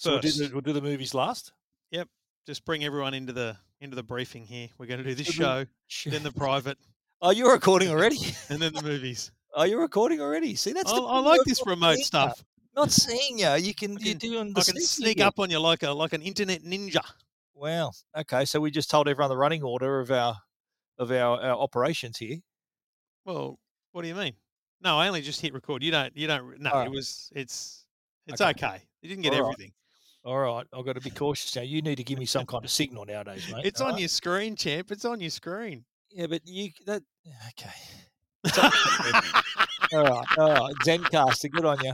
So we'll do, the, we'll do the movies last. Yep. Just bring everyone into the into the briefing here. We're going to do this show, then the private, Oh, you're recording already? and then the movies. oh, you're recording already. See, that's I, I like this remote stuff. Not seeing you. You can, I you're doing the I can sneak bit. up on you like a like an internet ninja. Wow. Okay, so we just told everyone the running order of our of our, our operations here. Well, what do you mean? No, I only just hit record. You don't. You don't. No, Alright. it was. It's. It's Okay. okay. You didn't get Alright. everything. All right, I've got to be cautious now. You need to give me some kind of signal nowadays, mate. It's all on right? your screen, champ. It's on your screen. Yeah, but you that okay. All right, all right. Zencastr, good on you.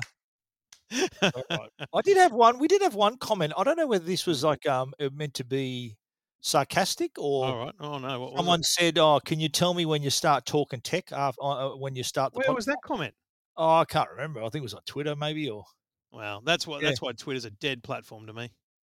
All right. I did have one. We did have one comment. I don't know whether this was like um meant to be sarcastic or All right. Oh no. What someone said, "Oh, can you tell me when you start talking tech? After, uh, uh, when you start the Where podcast?" was that comment? Oh, I can't remember. I think it was on Twitter, maybe, or Well, that's what. Yeah. That's why Twitter's a dead platform to me.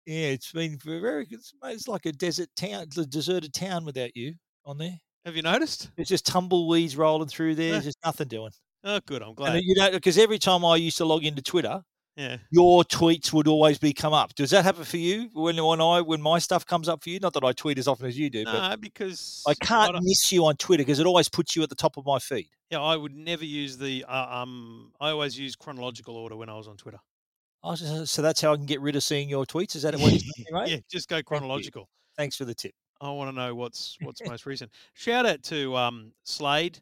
yeah. It's been very. It's, it's like a desert town, it's a deserted town without you on there. Have you noticed? It's just tumbleweeds rolling through there. There's just nothing doing. Oh, good. I'm glad. then you know, because every time I used to log into Twitter, Yeah. your tweets would always be come up. Does that happen for you when when I when my stuff comes up for you? Not that I tweet as often as you do, but No, because I can't don't- miss you on Twitter because it always puts you at the top of my feed. Yeah, I would never use the. Uh, um, I always use chronological order when I was on Twitter. I just- so that's how I can get rid of seeing your tweets. Is that what you're saying, right? Yeah, just go chronological. Thanks for the tip. I want to know what's what's most recent. Shout out to um, Slade,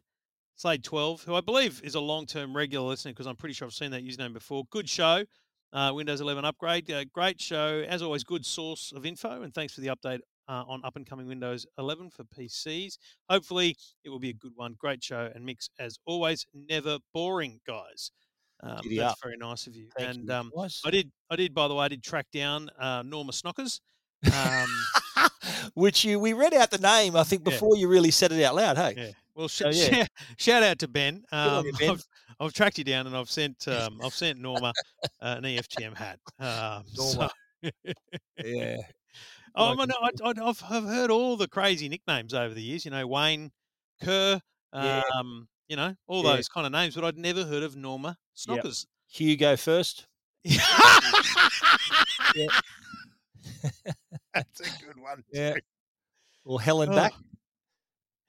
Slade Twelve, who I believe is a long term regular listener because I'm pretty sure I've seen that username before. Good show, uh, Windows 11 upgrade, uh, great show as always. Good source of info, and thanks for the update uh, on up and coming Windows 11 for PCs. Hopefully, it will be a good one. Great show and mix as always. Never boring, guys. Um, that's up. very nice of you. Thank and you. um. I did, I did. By the way, I did track down uh, Norma Snockers. Um, Which you we read out the name, I think, Yeah. before you really said it out loud. Hey, Yeah. Well, sh- So, yeah. shout, shout out to Ben. Um, you, Ben. I've, I've tracked you down and I've sent um, I've sent Norma uh, an EFTM hat. Um, so, Norma. yeah. oh, Like I I, I've, I've heard all the crazy nicknames over the years. You know, Wayne, Kerr, Yeah. um, you know, all Yeah. those kind of names, but I'd never heard of Norma Yep. Snockers. Hugh, go first. That's a good one. Yeah. too. Or Helen Oh, back.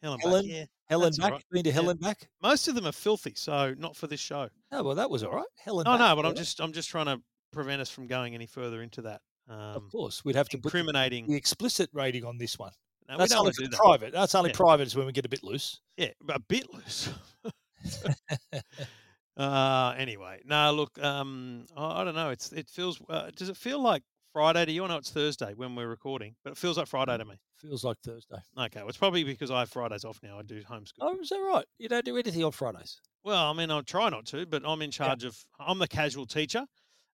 Helen, Helen, back, yeah. Helen back. right. Been to Yeah. Helen back. Most of them are filthy, so not for this show. Oh well, that was all right. Helen. No, back, no, but I'm just I'm just trying to prevent us from going any further into that. Of Um, course, we'd have to put the, incriminating. the explicit rating on this one. No, That's only want for to do that. private. That's only Yeah. private is when we get a bit loose. Yeah, a bit loose. uh, anyway, no, look, um, I, I don't know. It's it feels. Uh, does it feel like Friday to you? I know it's Thursday when we're recording, but it feels like Friday to me. Feels like Thursday. Okay, well, it's probably because I have Fridays off now. I do homeschool. Oh, is that right? You don't do anything on Fridays. Well, I mean, I'll try not to, but I'm in charge of. I'm the casual teacher,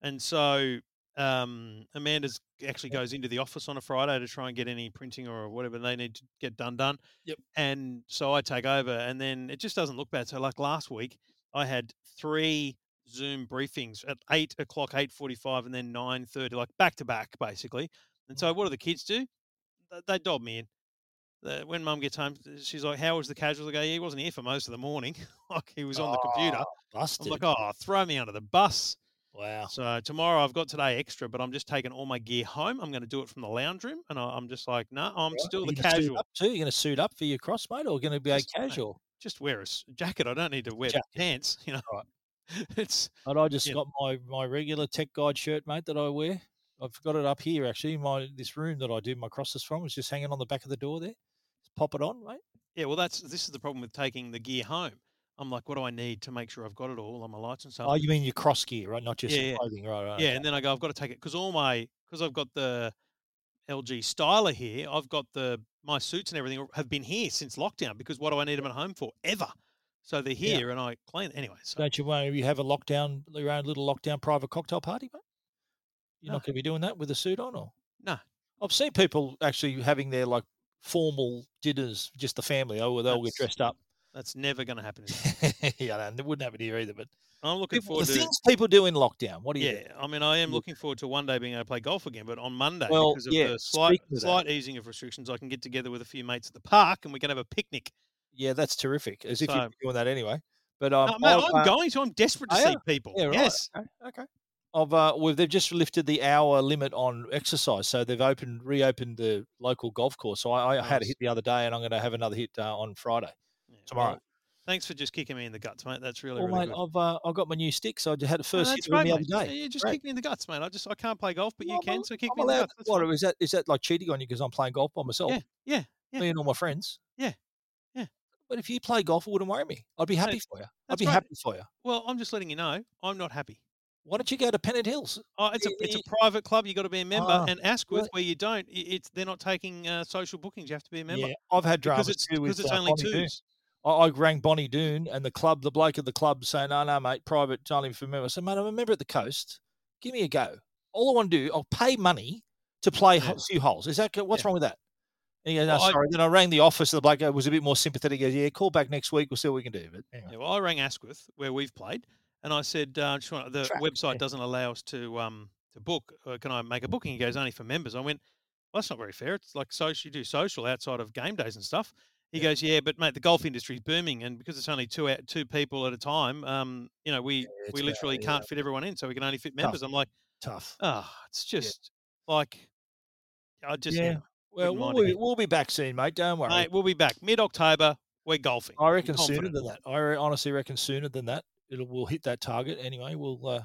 and so um, Amanda's actually goes into the office on a Friday to try and get any printing or whatever they need to get done done. Yep. And so I take over, and then it just doesn't look bad. So, like last week, I had three Zoom briefings at eight o'clock, eight forty-five, and then nine thirty, like back to back, basically. And so, what do the kids do? They, they dob me in. The- when mum gets home, she's like, "How was the casual?" I go, "Yeah, he wasn't here for most of the morning. like he was on the computer." Oh, Busted. I'm like, "Oh, throw me under the bus." wow. So tomorrow I've got today extra, but I'm just taking all my gear home. I'm going to do it from the lounge room, and I, I'm just like, "No, I'm Right. still the casual. Too? You're going to suit up for your cross, mate, or going to be a Just- mate, casual? Just wear a jacket. I don't need to wear Jacket. pants. You know, Right. it's And I just Yeah. got my my regular tech guide shirt, mate, that I wear. I've got it up here actually. My this room that I do my crosses from is just hanging on the back of the door there. Just pop it on, mate. yeah. Well, that's this is the problem with taking the gear home. I'm like, what do I need to make sure I've got it all on my lights and stuff? Oh, you mean your cross gear, right? Not just Yeah, your yeah. clothing, right? right yeah, okay. and then I go, I've got to take it because all my because I've got the LG styler here. I've got the my suits and everything have been here since lockdown because what do I need them at home for ever? So they're Yeah. here and I clean anyway. So Don't you want you have a lockdown, your own little lockdown private cocktail party, mate? You're No. not going to be doing that with a suit on, or No. I've seen people actually having their like formal dinners, just the family. Oh, they'll get dressed up. that's never going to happen. yeah, no, it wouldn't happen here either. But I'm looking people, the forward to. things people do in lockdown. What do you? Yeah, do? I mean, I am looking forward to one day being able to play golf again, but on Monday, Well, because of yeah, the slight, speaking of that- slight easing of restrictions, I can get together with a few mates at the park and we can have a picnic. Yeah, that's terrific. As if So- you're doing that anyway. But um, No, man, I've, I'm uh, going to. I'm desperate to see people. Yeah, right. Yes. Okay. okay. Of uh, well, they've just lifted the hour limit on exercise, so they've opened reopened the local golf course. So I, I had a hit the other day, and I'm going to have another hit uh, on Friday. Yeah, Tomorrow. well, thanks for just kicking me in the guts, mate. That's really, Well, really mate, good. I've uh, I've got my new stick, so I had No, first that's hit great, the other mate. day. Yeah, just Great. kick me in the guts, mate. I just I can't play golf, but you can, so kick I'm me in the guts. That's what, fine. is that? Is that like cheating on you because I'm playing golf by myself? Yeah, yeah, yeah. Me and all my friends. But if you play golf, it wouldn't worry me. I'd be happy for you. I'd that's be great. happy for you. Well, I'm just letting you know I'm not happy. Why don't you go to Pennant Hills? Oh, it's a it's a private club. You got to be a member. Ah, and Asquith, really? where you don't, it's they're not taking uh, social bookings. You have to be a member Yeah, I've had because dramas it's too with because it's uh, only Bonnie Doon. twos. I, I rang Bonnie Doon and the club, the bloke at the club saying, no, no, mate, private, it's only for members. I said, mate, I'm a member at the coast. Give me a go. All I want to do, I'll pay money to play Yeah. a few holes. Is that, what's Yeah. wrong with that? And he goes, no, Well, I- sorry. Then I rang the office. Of the bloke was a bit more sympathetic. He goes, yeah, call back next week. We'll see what we can do. But anyway. Yeah, well, I rang Asquith where we've played, and I said, uh, just want, the Traffic, website yeah. doesn't allow us to um to book. Uh, can I make a booking? He goes, only for members. I went, well, that's not very fair. It's like social. You do social outside of game days and stuff. He Yeah. goes, yeah, but mate, the golf industry's booming, and because it's only two out, two people at a time, um, you know, we it's we literally yeah. can't fit everyone in, so we can only fit Tough. members. I'm like, Tough. ah, it's just like, I just Yeah. Well, we'll be, we'll be back soon, mate. Don't worry. mate, we'll be back mid October. We're golfing. I reckon sooner than that. I re- honestly reckon sooner than that. It'll we'll hit that target anyway. We'll uh,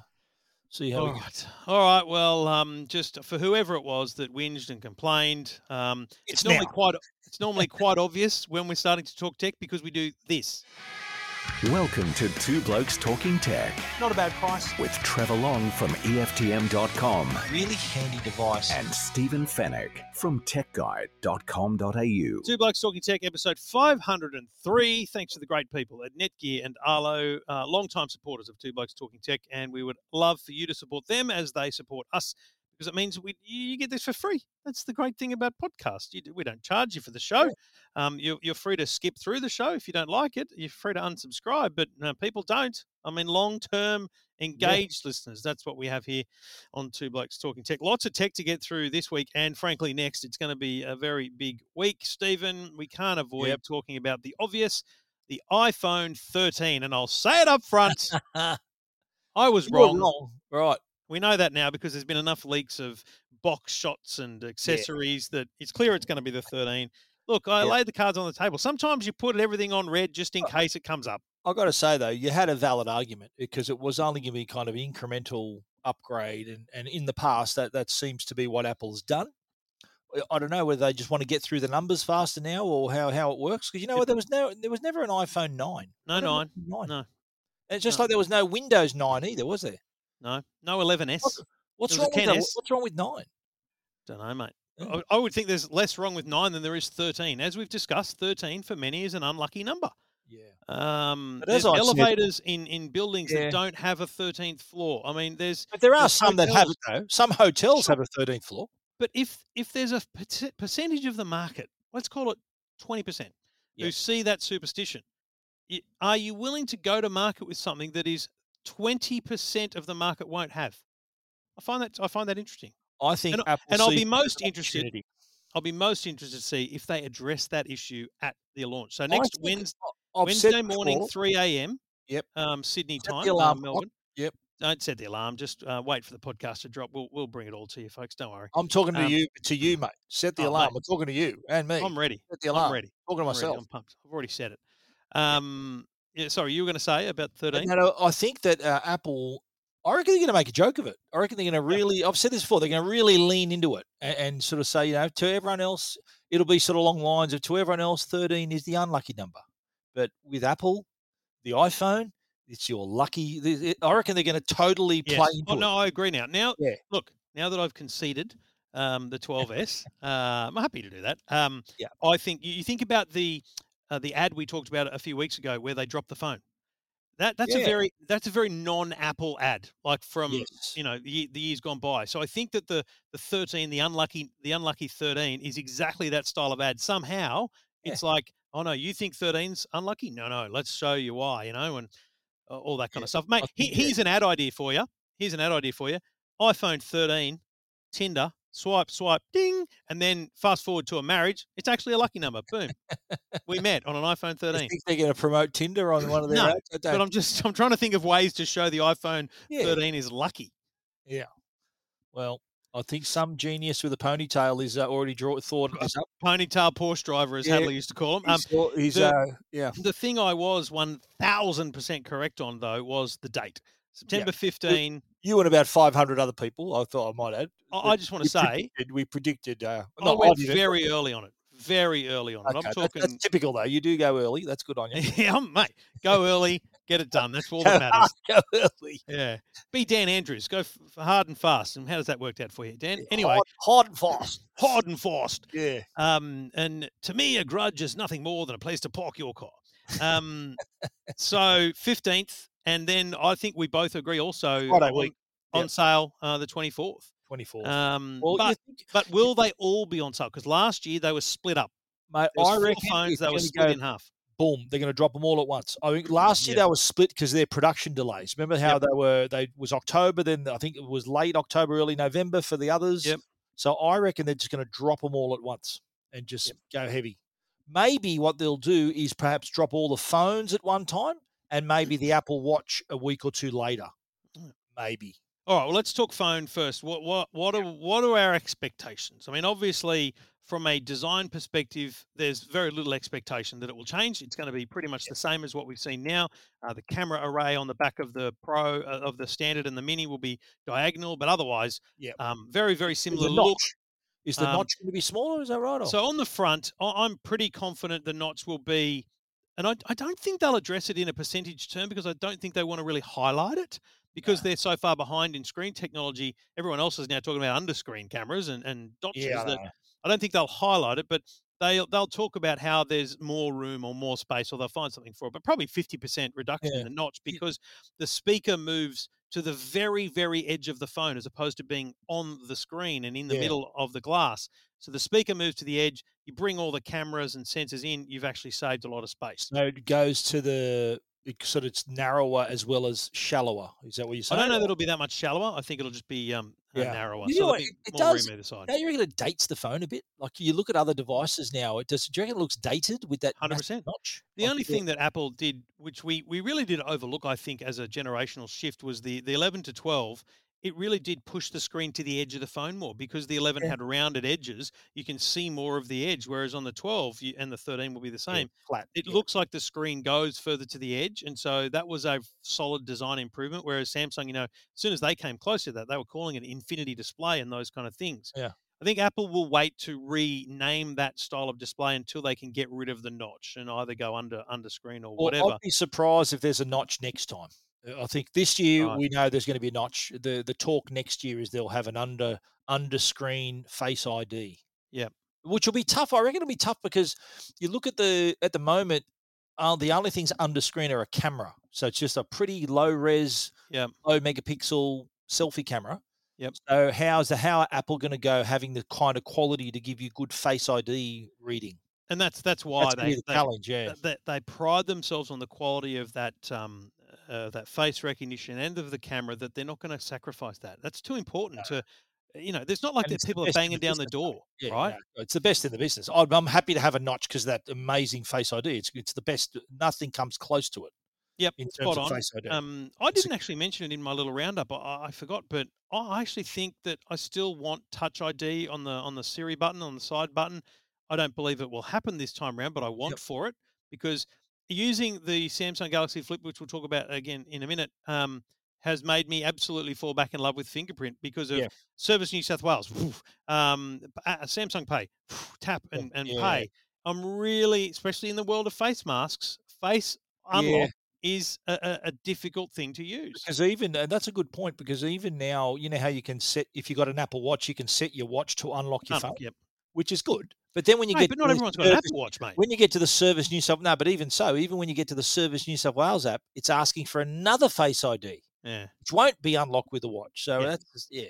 see how All we go. right. All right. Well, um, just for whoever it was that whinged and complained, um, it's, It's normally now. quite it's normally quite obvious when we're starting to talk tech because we do this. Welcome to Two Blokes Talking Tech Not a bad price. with Trevor Long from EFTM.com Really handy device. and Stephen Fenech from TechGuide.com.au. Two Blokes Talking Tech, episode 503. Thanks to the great people at Netgear and Arlo, uh, long-time supporters of Two Blokes Talking Tech, and we would love for you to support them as they support us because it means we you get this for free. That's the great thing about podcasts. You, we don't charge you for the show. Um, you're, you're free to skip through the show if you don't like it. You're free to unsubscribe, but uh, people don't. I mean, long-term engaged listeners. That's what we have here on Two Blokes Talking Tech. Lots of tech to get through this week, and frankly, next it's going to be a very big week. Stephen, we can't avoid Yep. talking about the obvious, the iPhone 13, and I'll say it up front. I was wrong. wrong. Right. We know that now because there's been enough leaks of box shots and accessories that it's clear it's going to be the 13. Look, I Yep. laid the cards on the table. Sometimes you put everything on red just in case it comes up. I've got to say though, you had a valid argument eh, because it was only going to be kind of incremental upgrade, and, and in the past that that seems to be what Apple's done. I- I don't know whether they just want to get through the numbers faster now or how, how it works because you know what there was no there was never an iPhone nine. No nine, nine. no, And it's just no. like there was no Windows nine either, was there? No, no 11S. What's There was wrong with that? What's wrong with nine? Don't know, mate. Yeah. I, I would think there's less wrong with nine than there is 13. As we've discussed, 13 for many is an unlucky number. Yeah. Um, there's I said- elevators in, in buildings Yeah. that don't have a 13th floor. I mean, there's But there are There's some that have it though. Some hotels Sure. have a thirteenth floor. But if if there's a percentage of the market, let's call it twenty percent, who see that superstition, are you willing to go to market with something that is twenty percent of the market won't have? I find that I find that interesting. I think And- and I'll be most interested. I'll be most interested to see if they address that issue at the launch. So next Wednesday, Wednesday morning, before- three a.m. Yep. Um, Sydney Set time, alarm clock. Melbourne. Yep. Don't set the alarm. Just uh, wait for the podcast to drop. We'll we'll bring it all to you, folks. Don't worry. I'm talking to Um, you, to you, mate. Set the oh, alarm. mate. I'm talking to you and me. I'm ready. Set the alarm. I'm ready. Talking to I'm ready. myself. I'm pumped. I've already said it. Um, yeah. Sorry, you were going to say about thirteen? no, no, I think that uh, Apple. I reckon they're going to make a joke of it. I reckon they're going to really. I've said this before. They're going to really lean into it and, and sort of say, you know, to everyone else, it'll be sort of along lines of to everyone else, 13 is the unlucky number. But with Apple, the iPhone, it's your lucky. I reckon they're going to totally Yes. play into Oh it. no, I agree now. Now, Yeah. look. Now that I've conceded um, the 12s, uh, I'm happy to do that. Um, Yeah. I think you think about the uh, the ad we talked about a few weeks ago where they dropped the phone. That that's a very that's a very non-Apple ad, like from Yes. you know the, the years gone by. So I think that the the 13, the unlucky the unlucky 13, is exactly that style of ad. Somehow Yeah. it's like, oh no, you think 13's unlucky? No, no, let's show you why, you know, and uh, all that kind Yeah, of stuff. Mate, he, yeah. here's an ad idea for you. Here's an ad idea for you. iPhone 13, Tinder, swipe, swipe, ding, and then fast forward to a marriage. It's actually a lucky number. Boom. we met on an iPhone I 13. think they're going to promote Tinder on one of their No, ads. I But I'm just I'm trying to think of ways to show the iPhone yeah. 13 is lucky. Yeah. Well, I think some genius with a ponytail is uh, already draw, thought of this up. Ponytail Porsche driver, as Yeah. Hadley used to call him. Um, He's, he's, the- uh, yeah. the thing I was one thousand percent correct on though was the date, September fifteen. You and about 500 other people, I thought I might add. I, I just want to say predicted- we predicted. Uh, I went very early on it. Very early on it. I'm talking. that's typical though. You do go early. That's good on you. yeah, I'm- mate. Go early, get it done. That's all that matters. go early. Yeah. Be Dan Andrews. Go f- hard and fast. And how does that work out for you, Dan? Anyway, hard, hard and fast. hard and fast. Yeah. Um, and to me, a grudge is nothing more than a place to park your car. Um, so fifteenth, and then I think we both agree also Friday on, week. on Yep. sale uh, the 24th. 24th. Um, well, but think, but will they all be on sale? Because last year they were split up. mate, I reckon phones that were split go in half. boom, they're going to drop them all at once. I think last year Yeah. they were split because their production delays. Remember how Yep. they were? They was October, then I think it was late October, early November for the others. Yep. So I reckon they're just going to drop them all at once and just go heavy. Maybe what they'll do is perhaps drop all the phones at one time, and maybe the Apple Watch a week or two later. Mm. Maybe. All right, well, let's talk phone first. What what what are what are our expectations? I mean, obviously, from a design perspective, there's very little expectation that it will change. It's going to be pretty much the same as what we've seen now. Uh, the camera array on the back of the Pro uh, of the Standard and the Mini will be diagonal, but otherwise, Yep. um, very very similar look. is the Um, notch going to be smaller? Is that right? or- So on the front, I'm pretty confident the notch will be, and I, I don't think they'll address it in a percentage term because I don't think they want to really highlight it because they're so far behind in screen technology. Everyone else is now talking about under screen cameras and, and notches yeah, I that. I don't think they'll highlight it, but they'll they'll talk about how there's more room or more space, or they'll find something for it. But probably fifty percent reduction Yeah. in the notch because the speaker moves to the very very edge of the phone as opposed to being on the screen and in the Yeah. middle of the glass. So the speaker moves to the edge. You bring all the cameras and sensors in. You've actually saved a lot of space. So it goes to the it, so that it's narrower as well as shallower. Is that what you're I don't know that it'll be that much shallower. I think it'll just be um Yeah. narrower. You so know there'll what, it- does- room either side. Don't you reckon it dates the phone a bit? Like you look at other devices now, it does. Do you reckon it looks dated with that 100%. notch? The Like, only yeah. thing that Apple did, which we, we really did overlook, I think, as a generational shift, was the, the 11 to 12. It really did push the screen to the edge of the phone more because the 11 Yeah. had rounded edges. You can see more of the edge, whereas on the 12 you, and the 13 will be the yeah, same. flat. It yeah. looks like the screen goes further to the edge, and so that was a solid design improvement. Whereas Samsung, you know, as soon as they came close to that, they were calling it infinity display and those kind of things. Yeah. I think Apple will wait to rename that style of display until they can get rid of the notch and either go under under screen or Well, whatever. I'd be surprised if there's a notch next time. I think this year Right. we know there's going to be a notch. The the talk next year is they'll have an under under screen face ID. Yeah, Which will be tough. I reckon it'll be tough because you look at the at the moment, uh, the only things under screen are a camera. So it's just a pretty low res, Yep. low megapixel selfie camera. Yep. So how's the how are Apple going to go having the kind of quality to give you good face ID reading? and that's that's why That's they, the they, challenge. Yeah. they they pride themselves on the quality of that um, uh, that face recognition and of the camera that they're not going to sacrifice that. That's too important to, you know. There's not like that people are banging down the door, Yeah, right? no, it's the best in the business. I'm, I'm happy to have a notch because that amazing Face ID. It's it's the best. Nothing comes close to it Yep, in spot terms of on. Face ID. Um, I It's didn't actually mention it in my little roundup. I, I forgot, but I actually think that I still want Touch ID on the on the Siri button on the side button. I don't believe it will happen this time round, but I want Yep. for it because using the Samsung Galaxy Flip, which we'll talk about again in a minute, um, has made me absolutely fall back in love with fingerprint because of Yeah. Service New South Wales, um, uh, Samsung Pay, tap and, and yeah. pay. I'm really, especially in the world of face masks, face Yeah. unlock is a, a, a difficult thing to use. because even and that's a good point because even now you know how you can set if you've got an Apple Watch you can set your watch to unlock your Unlock, phone, yep. Which is good. But then when you Mate, get but to not the everyone's got an service- Apple Watch, mate. When you get to the Service New South no, but even so, even when you get to the Service New South Wales app, it's asking for another Face ID, Yeah. which won't be unlocked with the watch. So Yeah. that's just, yeah.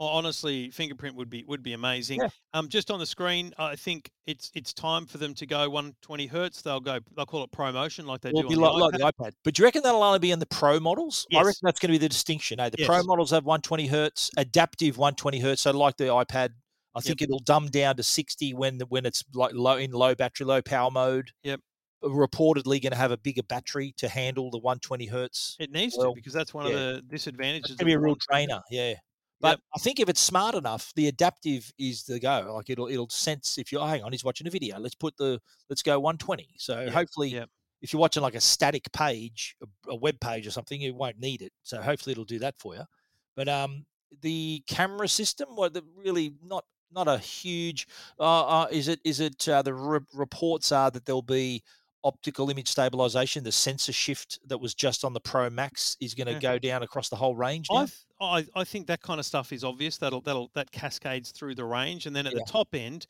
Honestly, fingerprint would be would be amazing. Yeah. Um, just on the screen, I think it's it's time for them to go 120 hertz. They'll go. They'll call it promotion, like they Will do be on like, the like iPad. the iPad. But do you reckon that'll only be in the Pro models? I reckon that's going to be the distinction. Eh? The Pro models have 120 hertz, adaptive 120 hertz. So like the iPad, I think it'll dumb down to 60 when the, when it's like low in low battery, low power mode. Yep. reportedly going to have a bigger battery to handle the 120 hertz. It needs Well, to because that's one yeah. of the disadvantages. It's going be a real trainer, yeah. But I think if it's smart enough, the adaptive is the go. Like it'll it'll sense if you're oh, hang on, he's watching a video. Let's put the let's go 120. So Yeah, hopefully, yeah. if you're watching like a static page, a, a web page or something, you won't need it. So hopefully it'll do that for you. But um, the camera system, well, the really not not a huge. Uh, uh, is it is it uh, the re- reports are that there'll be optical image stabilization, the sensor shift that was just on the Pro Max is going to Yeah. go down across the whole range now. I, I I think that kind of stuff is obvious. That'll that'll that cascades through the range, and then at Yeah. the top end,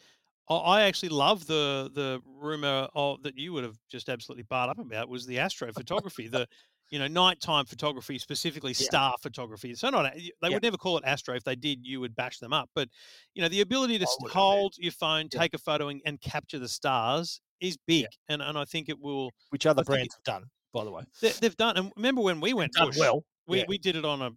I, I actually love the the rumor of that you would have just absolutely barred up about was the astrophotography, the you know nighttime photography, specifically Yeah. star photography. So not they Yeah. would never call it astro. If they did, you would bash them up. But you know the ability to I s- wouldn't, man. hold your phone, Yeah. take a photo, and, and capture the stars is big, and and I think it will. which other I brands have done, by the way. They, they've done. And remember when we went bush, well. we, we did it on a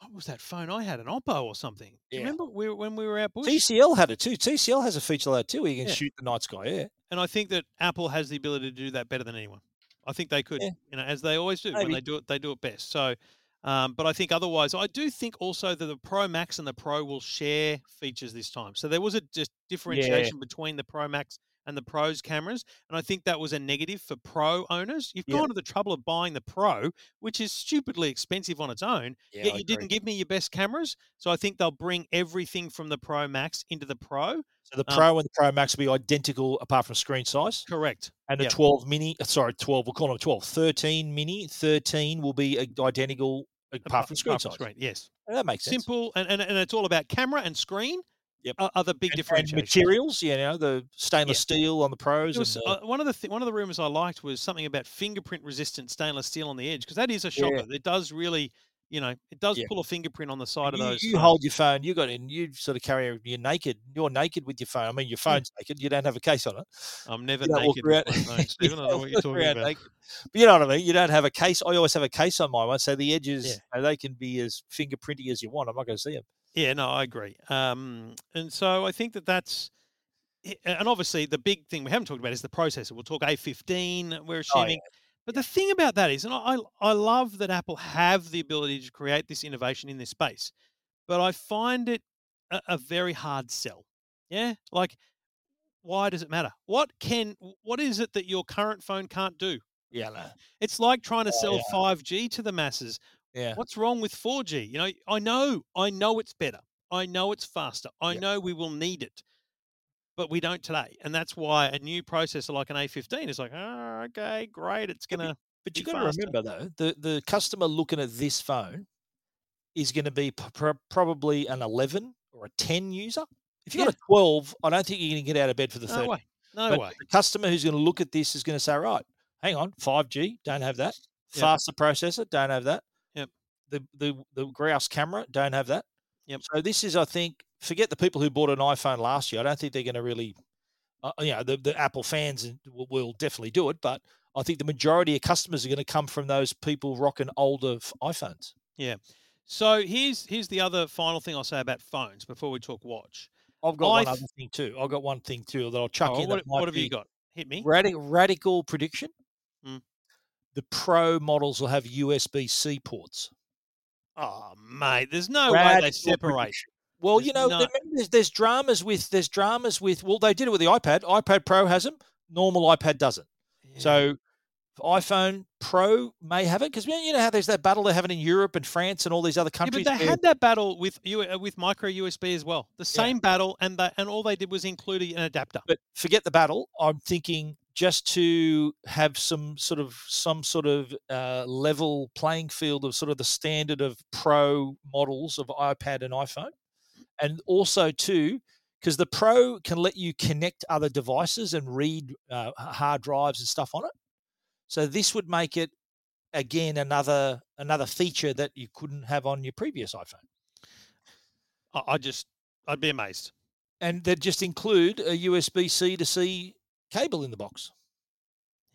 what was that phone? I had an Oppo or something. Do you remember we, when we were out bush? TCL had it too. TCL has a feature like that too, where you can shoot the night sky. Yeah, And I think that Apple has the ability to do that better than anyone. I think they could, Yeah. you know, as they always do when they do it, they do it best. So, um, but I think otherwise, I do think also that the Pro Max and the Pro will share features this time. So there was a just differentiation between the Pro Max and the Pro's cameras, and I think that was a negative for Pro owners. You've gone to the trouble of buying the Pro, which is stupidly expensive on its own, yeah. yet I you didn't give me your best cameras. So I think they'll bring everything from the Pro Max into the Pro. So the um, Pro and the Pro Max will be identical apart from screen size. Correct. And the Yep. 12 mini, uh, sorry, 12, we'll call them 12. 13 mini, 13 will be identical apart from screen apart from size. screen, Yes. Yeah, that makes sense. Simple, and, and, and it's all about camera and screen. Yep. The big And, and differentiation. materials, you know, the stainless steel on the Pros. Was, and uh, one of the th- one of the rumors I liked was something about fingerprint resistant stainless steel on the edge because that is a shocker. It does really, you know, it does Yeah. pull a fingerprint on the side of you, those. you phones. hold your phone, you got in, you sort of carry, you're naked, you're naked with your phone. I mean, your phone's naked, you don't have a case on it. I'm never naked around- phone, Stephen. I know don't what you're talking about. naked. But you know what I mean? You don't have a case. I always have a case on my one, so the edges, Yeah. they can be as fingerprinty as you want. I'm not going to see them. Yeah, no, I agree. Um, and so I think that that's, and obviously the big thing we haven't talked about is the processor. We'll talk A15. We're Oh, assuming, but the thing about that is, and I, I love that Apple have the ability to create this innovation in this space, but I find it a, a very hard sell. Yeah, like why does it matter? What can, what is it that your current phone can't do? Yeah, no. It's like trying to Oh, sell yeah. 5G to the masses. Yeah. What's wrong with 4G? You know, I know, I know it's better. I know it's faster. I Yeah. know we will need it, but we don't today. And that's why a new processor like an A15 is like, oh, okay, great. It's going to, But you've got to remember though, the the customer looking at this phone is going to be p- pro- probably an 11 or a 10 user. If you've got a 12, I don't think you're going to get out of bed for the no 13. way. No but way. the customer who's going to look at this is going to say, right, hang on, 5G, don't have that. Faster processor, don't have that. The the the grouse camera, don't have that. Yep. So this is, I think, forget the people who bought an iPhone last year. I don't think they're going to really, uh, you know, the, the Apple fans will, will definitely do it, but I think the majority of customers are going to come from those people rocking older f- iPhones. Yeah. So here's here's the other final thing I'll say about phones before we talk watch. I've got I one th- other thing too. I've got one thing too that I'll chuck Oh, in. what, that what have you got? Hit me. Radical, radical prediction. Mm. The Pro models will have USB C ports. Oh, mate, there's no way they separate. Well, you know, no- there's, there's dramas with there's dramas with. Well, they did it with the iPad. iPad Pro has them. Normal iPad doesn't. Yeah. So iPhone Pro may have it because you know how there's that battle they're having in Europe and France and all these other Yeah, countries. but they had that battle with you uh, with micro USB as well. The same battle, and that and all they did was include an adapter. but forget the battle. I'm thinking just to have some sort of some sort of uh, level playing field of sort of the standard of pro models of iPad and iPhone, and also too because the Pro can let you connect other devices and read uh, hard drives and stuff on it. So this would make it again another another feature that you couldn't have on your previous iPhone. I, just, I'd be amazed. And they'd just include a USB C to C cable in the box.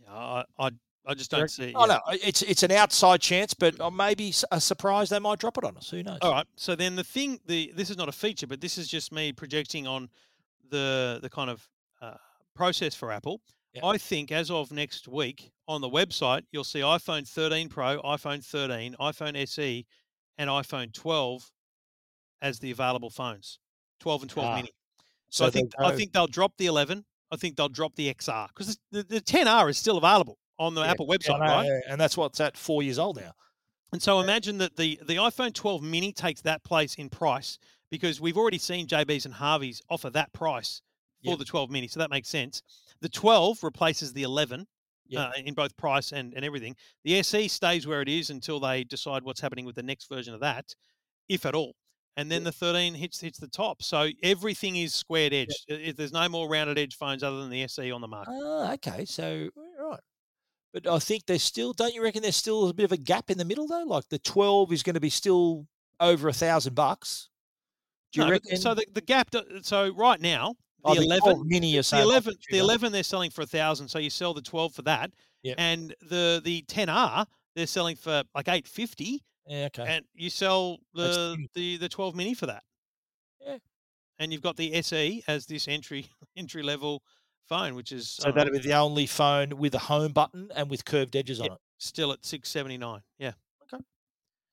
Yeah, I, I, I just don't see. Oh yeah. no, it's it's an outside chance, but uh, maybe a surprise they might drop it on us. Who knows? All right. So then the thing, the this is not a feature, but this is just me projecting on the the kind of uh, process for Apple. I think as of next week on the website, you'll see iPhone 13 Pro, iPhone 13, iPhone SE, and iPhone 12 as the available phones. 12 and 12 Ah, mini. So, I think I think they'll drop the 11. I think they'll drop the XR because the, the 10R is still available on the Yeah, Apple website, know, right? yeah, and that's what's at four years old now. And so imagine that the the iPhone 12 mini takes that place in price because we've already seen JB's and Harvey's offer that price for Yep. the 12 mini. So that makes sense. The 12 replaces the 11 Yep. uh, in both price and, and everything. The SE stays where it is until they decide what's happening with the next version of that, if at all. And then the 13 hits hits the top. So everything is squared edge. Uh, There's no more rounded edge phones other than the SE on the market. Ah, okay. So right. But I think there's still don't you reckon there's still a bit of a gap in the middle though? Like the twelve is going to be still over a thousand bucks. Do you No, reckon? so the, the gap. So right now, the oh, the 11 mini you're the 11 the 11 they're selling for a thousand so you sell the 12 for that Yep. and the the 10r they're selling for like 850 Yeah, okay. and you sell the the the 12 mini for that Yeah. and you've got the se as this entry entry level phone which is so I don't know, that'll be the only phone with a home button and with curved edges Yep. on it. still at 679 yeah Okay.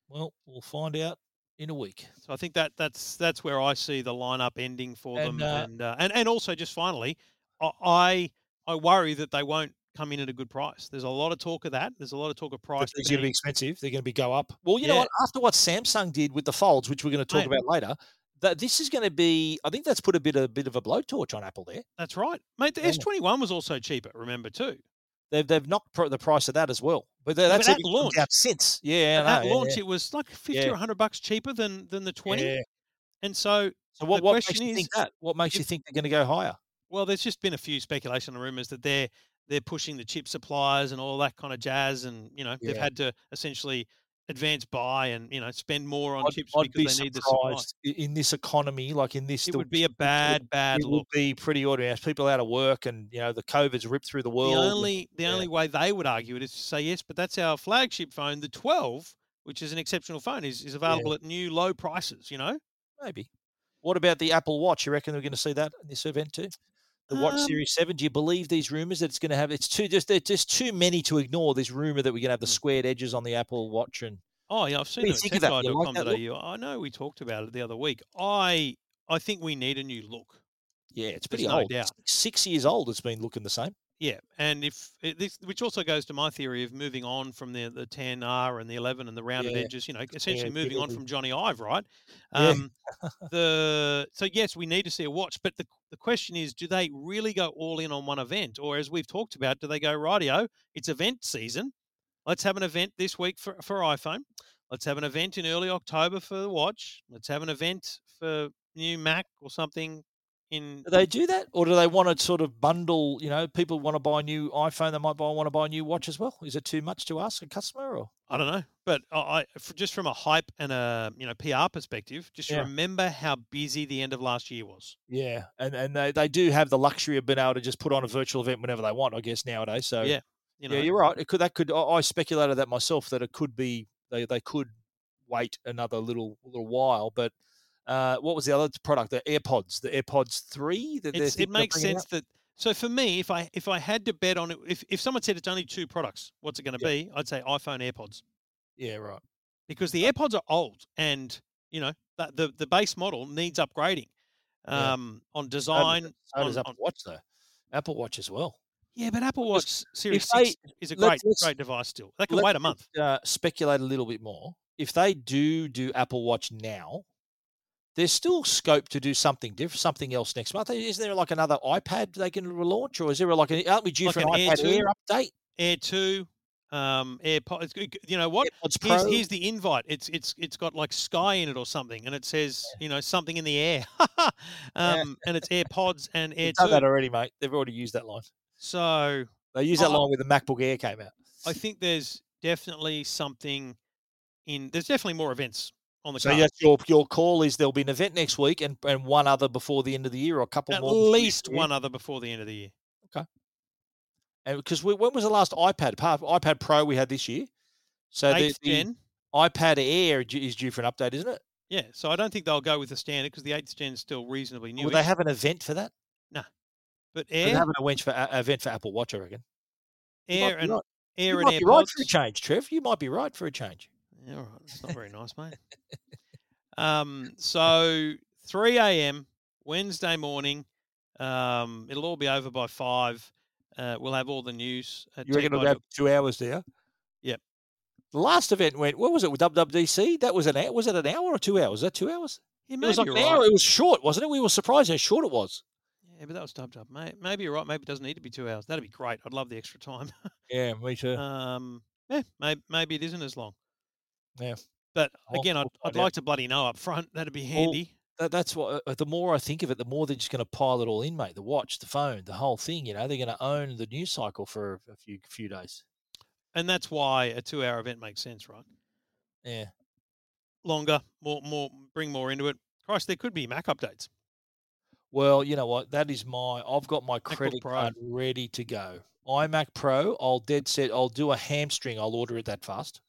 Well, we'll find out in a week. so i think that that's that's where i see the lineup ending for And, them uh, and uh, and and also just finally I- i i worry that they won't come in at a good price there's a lot of talk of that there's a lot of talk of price They're going to be expensive. They're going to be go up. Well, you know what? After what Samsung did with the folds, which we're going to talk Mate. about later, that this is going to be. I think that's put a bit a bit of a blowtorch on Apple there. That's right, mate. The Yeah. S21 was also cheaper. Remember too. They've they've knocked the price of that as well. But but that's at even come launch- down since. Yeah, At know, yeah, launch, yeah. it was like fifty Yeah. or hundred bucks cheaper than than the twenty. Yeah. And so, So what, what makes you think that? What makes you think they're going to go higher? well, there's just been a few speculation and rumors that they're they're pushing the chip suppliers and all that kind of jazz, and you know they've had to essentially advance buy and you know spend more on I'd, chips I'd because be they need the supply. in this economy, like in this. It the- would be a bad, bad It look. would be pretty ordinary. As people out of work, and you know the COVID's ripped through the world. The only the yeah. only way they would argue it is to say yes, but that's our flagship phone, the 12, which is an exceptional phone, is, is available at new low prices. You know, maybe. What about the Apple Watch? You reckon we're going to see that in this event too? The Watch Um, Series Seven. Do you believe these rumors that it's going to have? It's too just there's just too many to ignore. This rumor that we're going to have the Mm. squared edges on the Apple Watch, and Oh yeah, I've seen it think at of that? Like that. I know we talked about it the other week. I I think we need a new look. yeah, it's There's pretty no old. doubt. Six, six years old. It's been looking the same. Yeah, and if this, which also goes to my theory of moving on from the the 10R and the 11 and the rounded Yeah. edges. You know, essentially get moving on from Jony Ive, right? Yeah. Um, the so yes, we need to see a watch, but the the question is, do they really go all in on one event, or as we've talked about, do they go radio? It's event season. Let's have an event this week for for iPhone. Let's have an event in early October for the watch. Let's have an event for new Mac or something in Do they do that, or do they want to sort of bundle? You know, people want to buy a new iPhone. They might buy want to buy a new watch as well. Is it too much to ask a customer? Or I don't know, but i just from a hype and a you know PR perspective, just Yeah. remember how busy the end of last year was. yeah, and and they, they do have the luxury of being able to just put on a virtual event whenever they want. I guess nowadays. So Yeah, You know, yeah, you're right. It could that could I I speculated that myself that it could be they they could wait another little little while, but. Uh, what was the other product? The AirPods, the AirPods three. That it makes sense out? that. So for me, if I if I had to bet on it, if if someone said it's only two products, what's it going to Yeah. be? I'd say iPhone AirPods Yeah, right. because the AirPods are old and you know that the the base model needs upgrading Yeah. um, on design. So does Apple on- Watch though. Apple Watch as well. yeah, but Apple Watch Series they- Six is a great great device still. They can wait a month. Uh, speculate a little bit more. If they do do Apple Watch now, there's still scope to do something different, something else next month. Is there like another iPad they can relaunch, or is there like an, aren't we due Like for an an Air iPad 2? Air update? Air two, um, AirPods. You know what? Here's, here's the invite. It's it's it's got like sky in it or something, and it says you know something in the air. um, and it's AirPods and Air done that already, mate. They've already used that line. So They used that Oh. line when the MacBook Air came out. I think there's definitely something in. There's definitely more events on the So yes, your your call is there'll be an event next week and, and one other before the end of the year, or a couple At more. the of least one other before the end of the year. Okay. And because when was the last iPad? iPad Pro we had this year. So the, Eighth the gen. iPad Air is due for an update, isn't it? Yeah. So I don't think they'll go with the standard because the eighth gen is still reasonably new. Will they have an event for that? No. But They'd Air, have an event for a- event for Apple Watch, I reckon. Air, and. Air You and might be right for a change, Trev. You might be right for a change. Yeah, all right. It's not very nice, mate. Um, so 3 a.m. Wednesday morning. Um, it'll all be over by five. Uh, we'll have all the news. At You reckon it'll have two hours there? Yep. The last event went. What was it with WWDC? That was an hour. Was it an hour or two hours? Was that two hours? Yeah, It was like an right. hour. It was short, wasn't it? We were surprised how short it was. Yeah, but that was dubbed up. May- Maybe you're right. Maybe it doesn't need to be two hours. That'd be great. I'd love the extra time. Yeah, me too. um, yeah, maybe, maybe it isn't as long. Yeah. But again, I'd, I'll I'd like to bloody know up front. That'd be handy. that, that's what. Uh, the more I think of it, the more they're just going to pile it all in, mate. The watch, the phone, the whole thing. You know, they're going to own the news cycle for a few few days. and that's why a two-hour event makes sense, right? Yeah. Longer, more, more, bring more into it. Christ, there could be Mac updates. Well, you know what? That is my. I've got my MacBook credit Pro. card ready to go. iMac Pro. I'll dead set. I'll do a hamstring. I'll order it that fast.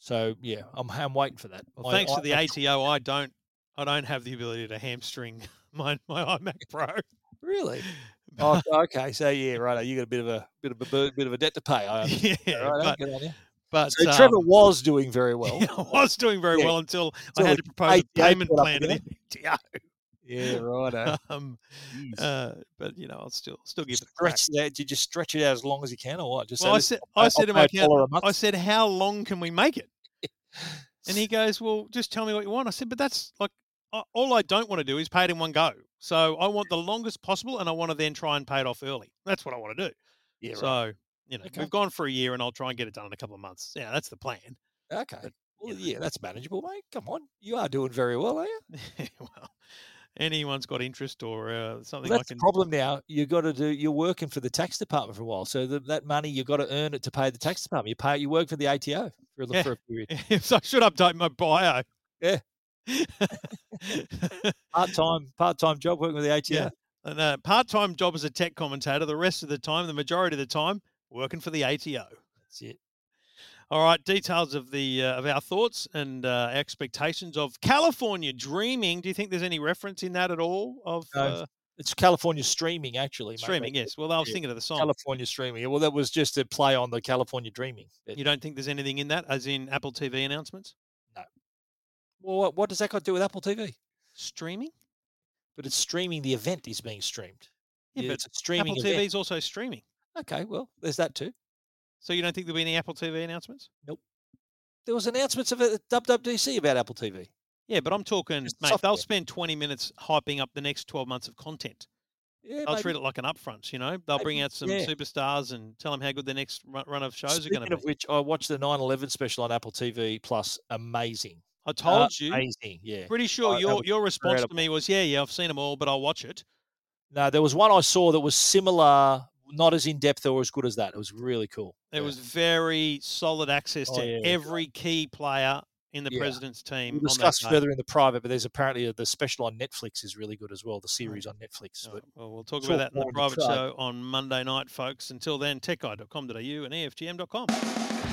So yeah, I'm I'm waiting for that. Well, thanks to the iMac ATO, I don't, I don't have the ability to hamstring my my iMac Pro. Really? Oh, okay. So yeah, right. You got a bit of a bit of a bit of a debt to pay. I understand. yeah, Righto, but, good on you. but So Trevor um, was doing very well. I was doing very Yeah. well until I had to propose a payment plan to the ATO. Yeah, right. Um, uh, but you know, I'll still still give it a stretch that. Did you just stretch it out as long as you can, or what? Just Well, I said, "Listen, I said to my pay a dollar a accountant. I said, how long can we make it? And he goes, well, just tell me what you want. I said, but that's like, all I don't want to do is pay it in one go. So I want the longest possible, and I want to then try and pay it off early. That's what I want to do. yeah, right. So, you know, Okay. we've gone for a year, and I'll try and get it done in a couple of months. Yeah, that's the plan. okay. but, Well, yeah, that's manageable, mate. Come on, you are doing very well, are you? well, anyone's got interest or uh, Well, something I that's can. the problem now. You've got to do. You're working for the tax department for a while, so the, that money you've got to earn it to pay the tax department. You pay. You work for the ATO for, a- Yeah. for a period. so I should update my bio. Yeah. Part time, part time job working with the ATO. Yeah. and uh, part-time job as a tech commentator. The rest of the time, the majority of the time, working for the ATO. That's it. All right, details of the uh, of our thoughts and uh, expectations of California dreaming. Do you think there's any reference in that at all of uh, It's California streaming, actually. streaming? That's Yes. Well, I was yeah, thinking of the song. California streaming. Well, that was just a play on the California dreaming. But- You don't think there's anything in that, as in Apple TV announcements? No. Well, what, what does that got to do with Apple TV? Streaming? But it's streaming. The event is being streamed. Yeah, but it's a streaming Apple event. TV is also streaming. Okay, well, there's that too. So you don't think there'll be any Apple TV announcements? Nope. There was announcements of it at WWDC about Apple TV. Yeah, but I'm talking, mate. They'll spend 20 minutes hyping up the next 12 months of content. Yeah, They'll maybe. treat it like an upfront. You know, they'll bring out some yeah. superstars and tell them how good the next run, of shows Speaking are going to of be. which, I watched the 9/11 special on Apple TV Plus. Amazing. I told you. Amazing. Yeah. Pretty sure your your response to me was, "Yeah, yeah, I've seen them all, but I'll watch it." No, there was one I saw that was similar, not as in depth or as good as that. It was really cool. There Yeah. was very solid access Oh, to yeah, great. every key player in the Yeah. president's team. We'll on that discuss day. further in the private, but there's apparently a, the special on Netflix is really good as well. The oh, series on Netflix. Oh, But well, we'll talk talk about that in the more the private private. show on Monday night, folks. Until then, techguide.com.au and EFTM.com.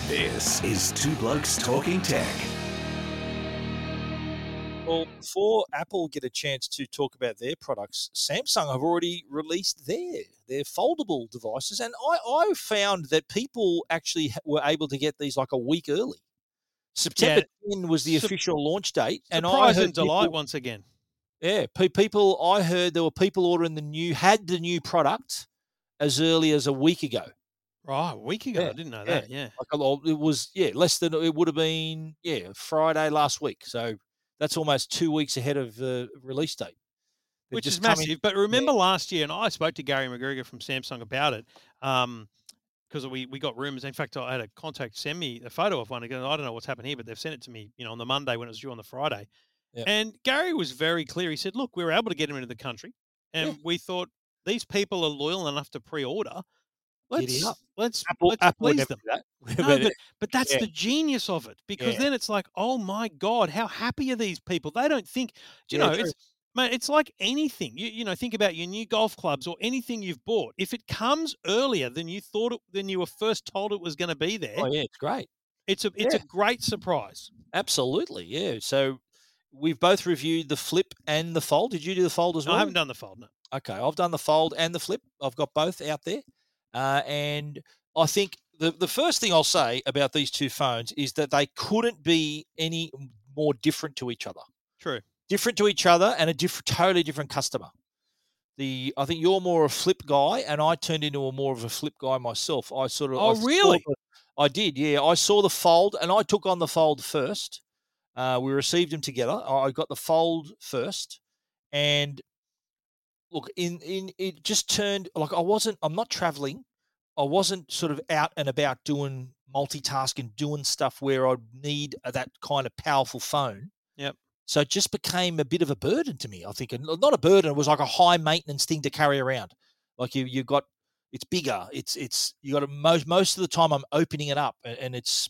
This is Two Blokes Talking Tech. Well, before Apple get a chance to talk about their products, Samsung have already released their their foldable devices, and I, I found that people actually were able to get these like a week early. September 10 was the Sup- official launch date, and I heard and delight people- once again. yeah, pe- people. I heard there were people ordering the new had the new product as early as a week ago. Right, a week ago. Yeah, I didn't know yeah. that. Yeah. Like a lot, it was yeah less than it would have been yeah Friday last week. So that's almost two weeks ahead of the release date. They've which is just come in- massive. But remember last year, and I spoke to Gary McGregor from Samsung about it, um, because we, we got rumors. In fact, I had a contact send me a photo of one. Again, I don't know what's happened here, but they've sent it to me, you know, on the Monday when it was due on the Friday. Yeah. And Gary was very clear. He said, "Look, we were able to get him into the country, and Yeah. we thought these people are loyal enough to pre-order. Let's let's Apple, let's Apple please them." that. No, But, but, that's yeah. the genius of it because Yeah. then it's like, oh my god, how happy are these people? They don't think, do you Yeah, know, true. it's mate, it's like anything. You you know, think about your new golf clubs or anything you've bought. If it comes earlier than you thought it, than you were first told it was going to be there, oh yeah, it's great. it's a it's a great surprise. Absolutely, yeah. So we've both reviewed the flip and the fold. Did you do the fold as No, well? I haven't done the fold. No. Okay, I've done the fold and the flip. I've got both out there, uh, and I think the the first thing I'll say about these two phones is that they couldn't be any more different to each other. True. Different to each other, and a different, totally different customer. The I think you're more a flip guy, and I turned into a more of a flip guy myself. I sort of Oh, I really? the- I did, yeah. I saw the fold, and I took on the fold first. Uh, we received them together. I got the fold first, and look in in it just turned like I wasn't. I'm not traveling. I wasn't sort of out and about doing multitasking, doing stuff where I'd need that kind of powerful phone. Yep. So it just became a bit of a burden to me. I think, and not a burden. It was like a high maintenance thing to carry around. Like you, you got it's bigger. It's it's you got to most most of the time I'm opening it up, and, it's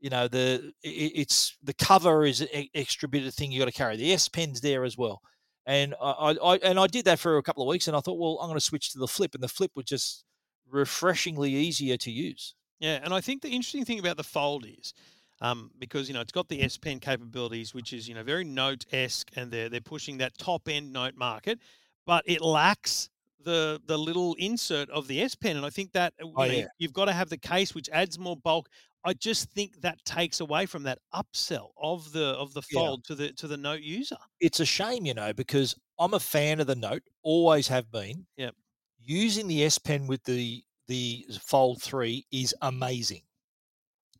you know the it, it's the cover is an extra bit of thing you got to carry. The S Pen's there as well, and I, I, and I did that for a couple of weeks, and I thought, well, I'm going to switch to the flip, and the flip was just refreshingly easier to use. Yeah, and I think the interesting thing about the Fold is, um, because you know it's got the S Pen capabilities, which is you know very Note esque, and they're they're pushing that top end Note market, but it lacks the the little insert of the S Pen, and I think that uh, you Oh, know, yeah. you've got to have the case, which adds more bulk. I just think that takes away from that upsell of the of the Yeah. Fold to the to the Note user. It's a shame, you know, because I'm a fan of the Note, always have been. Yep. Using the S Pen with the the Fold Three is amazing.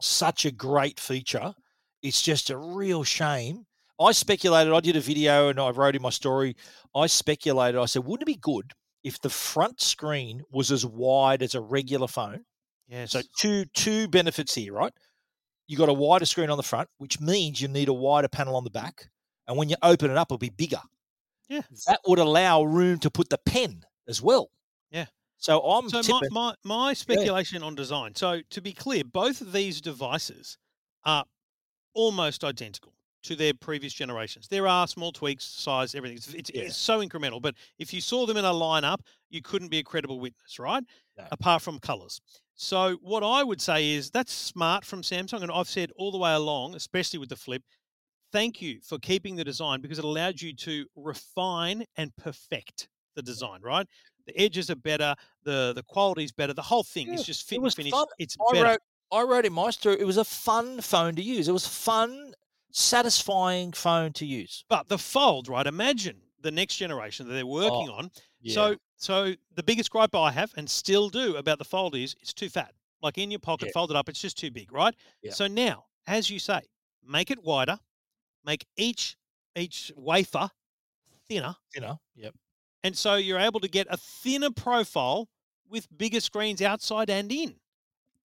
Such a great feature. It's just a real shame. I speculated. I did a video and I wrote in my story. I speculated. I said, wouldn't it be good if the front screen was as wide as a regular phone? Yes. So two two benefits here, right? You got a wider screen on the front, which means you need a wider panel on the back, and when you open it up, it'll be bigger. Yeah. that would allow room to put the pen as well. Yeah. So I'm So my, tipping. my, my speculation on design. So to be clear, both of these devices are almost identical to their previous generations. There are small tweaks, size, everything. It's, it's, Yeah. it's so incremental. But if you saw them in a lineup, you couldn't be a credible witness, right? No. Apart from colors. So what I would say is that's smart from Samsung, and I've said all the way along, especially with the Flip. Thank you for keeping the design because it allowed you to refine and perfect the design, right? The edges are better, the the quality is better, the whole thing Yeah, is just it fit and was fun. It's I better. wrote, I wrote in my story. It was a fun phone to use. It was fun, satisfying phone to use. But the fold, right? Imagine the next generation that they're working on. So so the biggest gripe I have and still do about the fold is it's too fat. Like in your pocket, Yeah. folded up, it's just too big, right? Yeah. So now, as you say, make it wider, make each each wafer thinner, know, yep. and so you're able to get a thinner profile with bigger screens outside and in.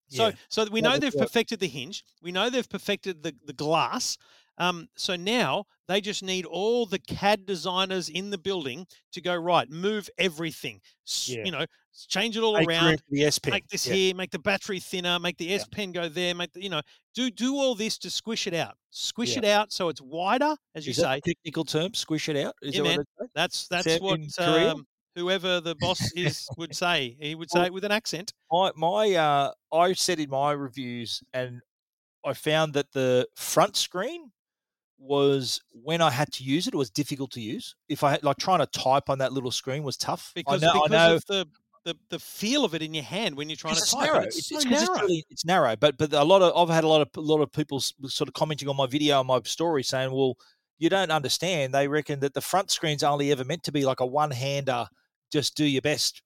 So, Yeah. so we know they've perfected the hinge. We know they've perfected the, the glass. Um, so now they just need all the CAD designers in the building to go right, move everything. Yeah. You know, change it all Make around. the S Pen. Make this yeah. here, make the battery thinner, make the S Pen go there, make the, you know, do do all this to squish it out. Squish Yeah. it out so it's wider, as you Is that say. technical term? Squish it out. Is Yeah, that man. what That's that's that what um, whoever the boss is would say. He would Well- say it with an accent. my my uh I said in my reviews and I found that the front screen was when I had to use it, it was difficult to use. If I had like trying to type on that little screen was tough. because I know, because I know of the, the the feel of it in your hand when you're trying to it's type. narrow. and It's, It's, so it's 'cause narrow. it's really it's narrow. But but a lot of I've had a lot of a lot of people sort of commenting on my video and my story saying, well, you don't understand. They reckon that the front screen's only ever meant to be like a one hander, just do your best,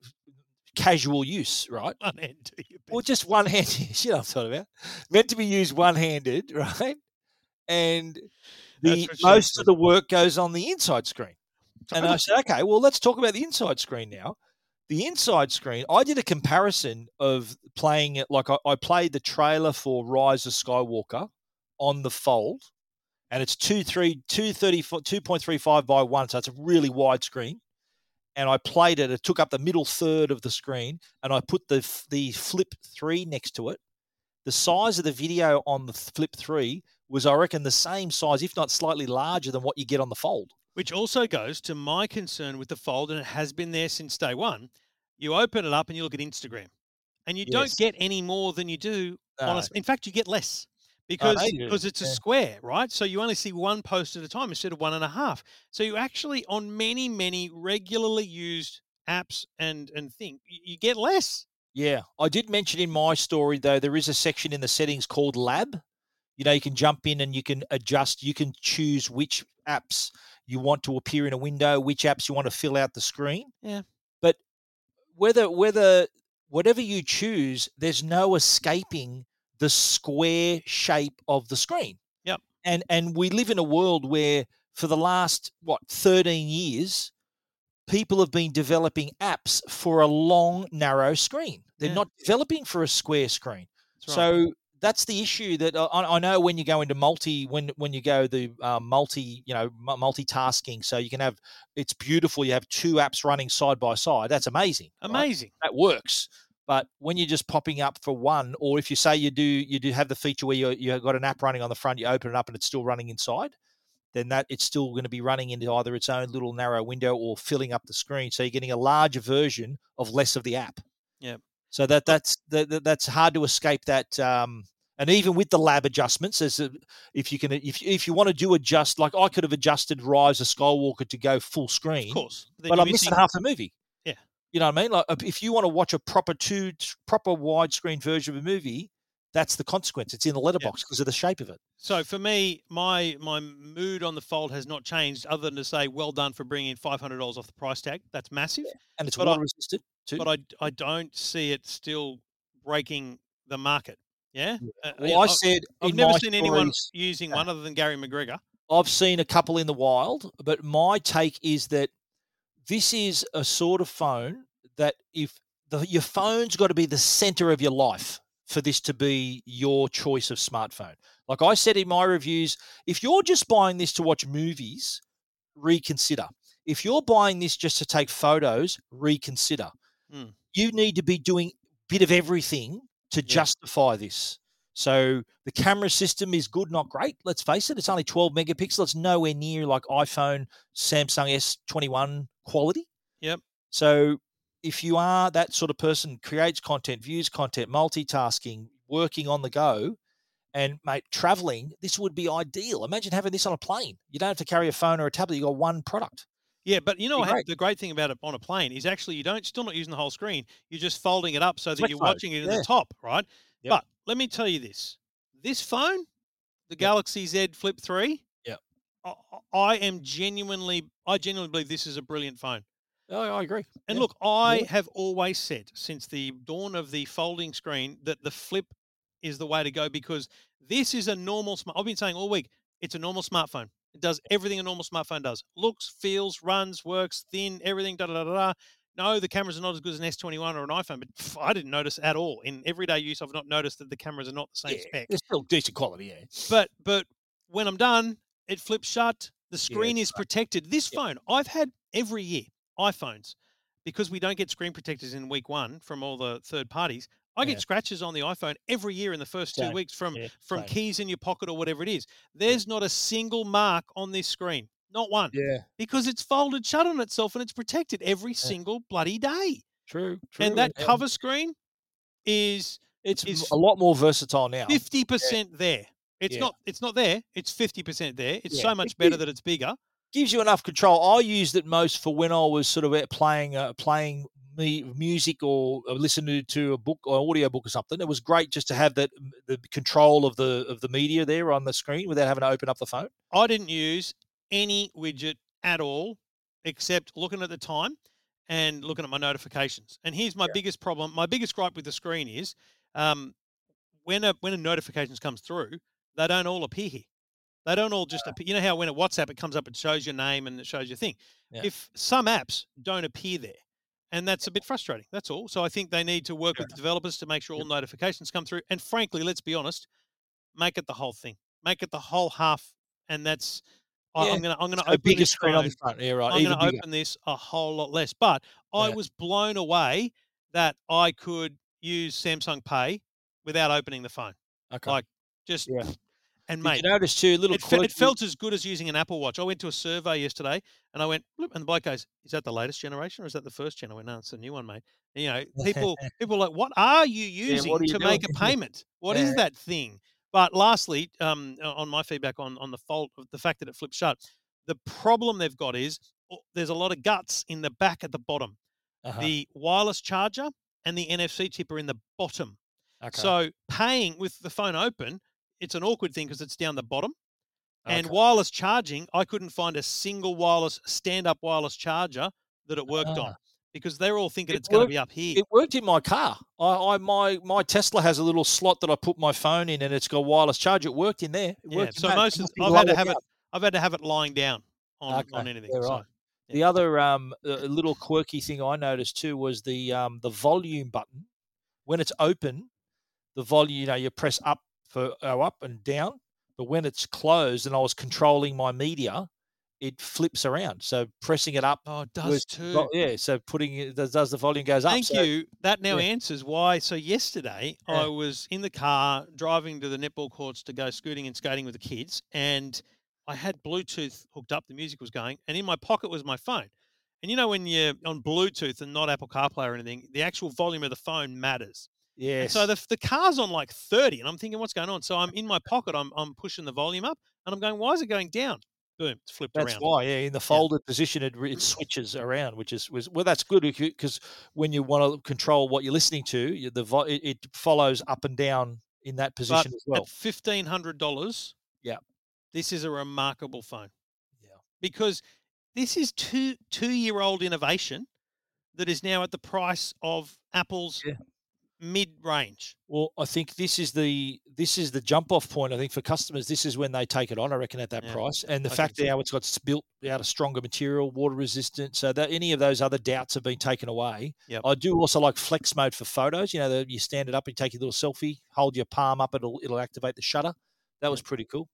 casual use, right? One hand to your Well, just one hand. You know what I'm talking about? Meant to be used one handed, right? And the most said. of the work goes on the inside screen. And I said, okay, well, let's talk about the inside screen now. The inside screen, I did a comparison of playing it like I, I played the trailer for Rise of Skywalker on the fold, and it's 2, 3, 2.35 by 1, so it's a really wide screen. And I played it, it took up the middle third of the screen, and I put the the Flip 3 next to it. The size of the video on the Flip 3 was, I reckon, the same size, if not slightly larger than what you get on the fold. Which also goes to my concern with the fold, and it has been there since day one. You open it up and you look at Instagram, and you don't get any more than you do. On a in fact, you get less oh, because they do, because it's a yeah. square, right? So you only see one post at a time instead of one and a half. So you actually on many many regularly used apps and and thing you get less. Yeah, I did mention in my story though there is a section in the settings called Lab. You know, you can jump in and you can adjust. You can choose which apps you want to appear in a window, which apps you want to fill out the screen. Yeah. But whether whether whatever you choose, there's no escaping the square shape of the screen. Yep. And and we live in a world where for the last what 13 years people have been developing apps for a long narrow screen. They're Yeah. not developing for a square screen. Right. So that's the issue that I, I know when you go into multi when when you go the um, multi you know mu- multitasking so you can have it's beautiful you have two apps running side by side that's amazing right? amazing. that works but when you're just popping up for one or if you say you do you do have the feature where you you've got an app running on the front you open it up and it's still running inside then that it's still going to be running into either its own little narrow window or filling up the screen so you're getting a larger version of less of the app Yep. So that that's that, that- that's hard to escape that um and even with the lab adjustments as if you can if, if you want to do adjust like i could have adjusted rise of skywalker to go full screen Of course. Then but i'm missing half the movie Yeah. you know what i mean like if you want to watch a proper two proper widescreen version of a movie that's the consequence it's in the letterbox because of the shape of it So for me, my my mood on the fold has not changed, other than to say, well done for bringing five hundred dollars off the price tag. That's massive. and it's But I- water resistant But I I don't see it still breaking the market. Yeah. Uh, well i I've- said I've never seen anyone using Yeah. one other than Gary McGregor. I've seen a couple in the wild, but my take is that this is a sort of phone that if the, your phone's got to be the center of your life for this to be your choice of smartphone. Like I said in my reviews, if you're just buying this to watch movies, reconsider. If you're buying this just to take photos, reconsider. Hmm. You need to be doing a bit of everything to justify this. So the camera system is good, not great. Let's face it, it's only 12 megapixels. It's nowhere near like iPhone, Samsung S21 quality. Yep. So if you are that sort of person, creates content, views content, multitasking, working on the go, and mate, traveling, this would be ideal. Imagine having this on a plane. You don't have to carry a phone or a tablet. You got one product. Yeah, but you know what, great. the great thing about it on a plane is actually you don't still not using the whole screen. You're just folding it up so that you're mode, watching it at yeah. the top, right? Yep. But let me tell you this: this phone, the Galaxy Z Flip Three, Yeah. I, I am genuinely, I genuinely believe this is a brilliant phone. Oh, I agree. And Yeah. look, I Yeah. have always said since the dawn of the folding screen that the flip is the way to go because this is a normal smart. I've been saying all week it's a normal smartphone. It does everything a normal smartphone does. Looks, feels, runs, works, thin, everything. Da da da da. No, the cameras are not as good as an S21 or an iPhone, but pff, I didn't notice at all in everyday use. I've not noticed that the cameras are not the same Yeah, spec. It's still decent quality, yeah. But but when I'm done, it flips shut. The screen it's is protected. This Yep. phone, I've had every year iPhones because we don't get screen protectors in week one from all the third parties. I get Yeah. scratches on the iPhone every year in the first two Same. weeks from Yeah, from keys in your pocket or whatever it is. There's not a single mark on this screen, not one, Yeah. because it's folded shut on itself and it's protected every single bloody day. True. True. and that and cover screen is it's is a lot more versatile now. fifty percent there. It's Yeah. not. It's not there. It's fifty percent there. It's Yeah. so much better that it's bigger. gives you enough control. I used it most for when I was sort of playing uh, playing me music or, or listening to a book or audio book or something. It was great just to have that the control of the of the media there on the screen without having to open up the phone. I didn't use any widget at all, except looking at the time and looking at my notifications. And here's my Yeah. biggest problem. My biggest gripe with the screen is um, when a when a notifications comes through, they don't all appear here. They don't all just appear. You know how when a WhatsApp it comes up, it shows your name and it shows your thing. Yeah. If some apps don't appear there, and that's a bit frustrating. That's all. So I think they need to work with the developers to make sure all notifications come through. And frankly, let's be honest, make it the whole thing. Make it the whole half, and that's. I Yeah. I'm gonna I'm gonna A open bigger this screen on the front. Yeah, right. I'm Even to bigger. open this a whole lot less. But I Yeah. was blown away that I could use Samsung Pay without opening the phone. Okay. like, Just Yeah. And Did mate, you notice too? Little it, fe- it felt as good as using an Apple Watch. I went to a survey yesterday and I went, "Bloop," and the bloke goes, "Is that the latest generation or is that the first gen?" I went, "No, it's a new one, mate." And, you know, people people are like, "What are you using what are you to make a payment? What is Yeah. that thing?" But lastly, um, on my feedback on on the fault of the fact that it flips shut, the problem they've got is oh, there's a lot of guts in the back at the bottom. Uh-huh. The wireless charger and the NFC chip are in the bottom. okay. So paying with the phone open, it's an awkward thing because it's down the bottom. And Okay. wireless charging, I couldn't find a single wireless stand-up wireless charger that it worked on Ah. because they're all thinking It it's going to be up here. It worked in my car. I, I my my Tesla has a little slot that I put my phone in, and it's got wireless charge. It worked in there. It yeah. worked So most of, I've had to have it. I've had to have it lying down on, on anything. yeah, so, right. yeah. The other um, little quirky thing I noticed too was the um, the volume button. When it's open, the volume you know you press up for go up and down, but when it's closed and I was controlling my media, it flips around. So pressing it up, Oh, it does was too. yeah. So putting it does, does the volume goes up. Thank so- you. That now yeah. answers why. So yesterday Yeah. I was in the car driving to the netball courts to go scooting and skating with the kids, and I had Bluetooth hooked up. The music was going, and in my pocket was my phone. And you know when you're on Bluetooth and not Apple CarPlay or anything, the actual volume of the phone matters. Yes. so the, the car's on like 30, and I'm thinking, what's going on? So I'm in my pocket, I'm, I'm pushing the volume up, and I'm going, why is it going down? Boom, it's flipped That's around. why, yeah. In the folded position, it, it mm. switches around, which is was well. That's good because when you want to control what you're listening to, you, the vo- it, it follows up and down in that But position as well. at fifteen hundred dollars, Yeah. this is a remarkable phone. Yeah. because this is two two year old innovation that is now at the price of Apple's Yeah. Mid range. Well, I think this is the this is the jump off point. I think for customers, this is when they take it on. I reckon at that Yeah, price, and the I fact that how it's got built out of stronger material, water resistant, so that any of those other doubts have been taken away. Yep. I do also like flex mode for photos. You know, the, you stand it up and take your little selfie, hold your palm up, it'll it'll activate the shutter. That was pretty cool.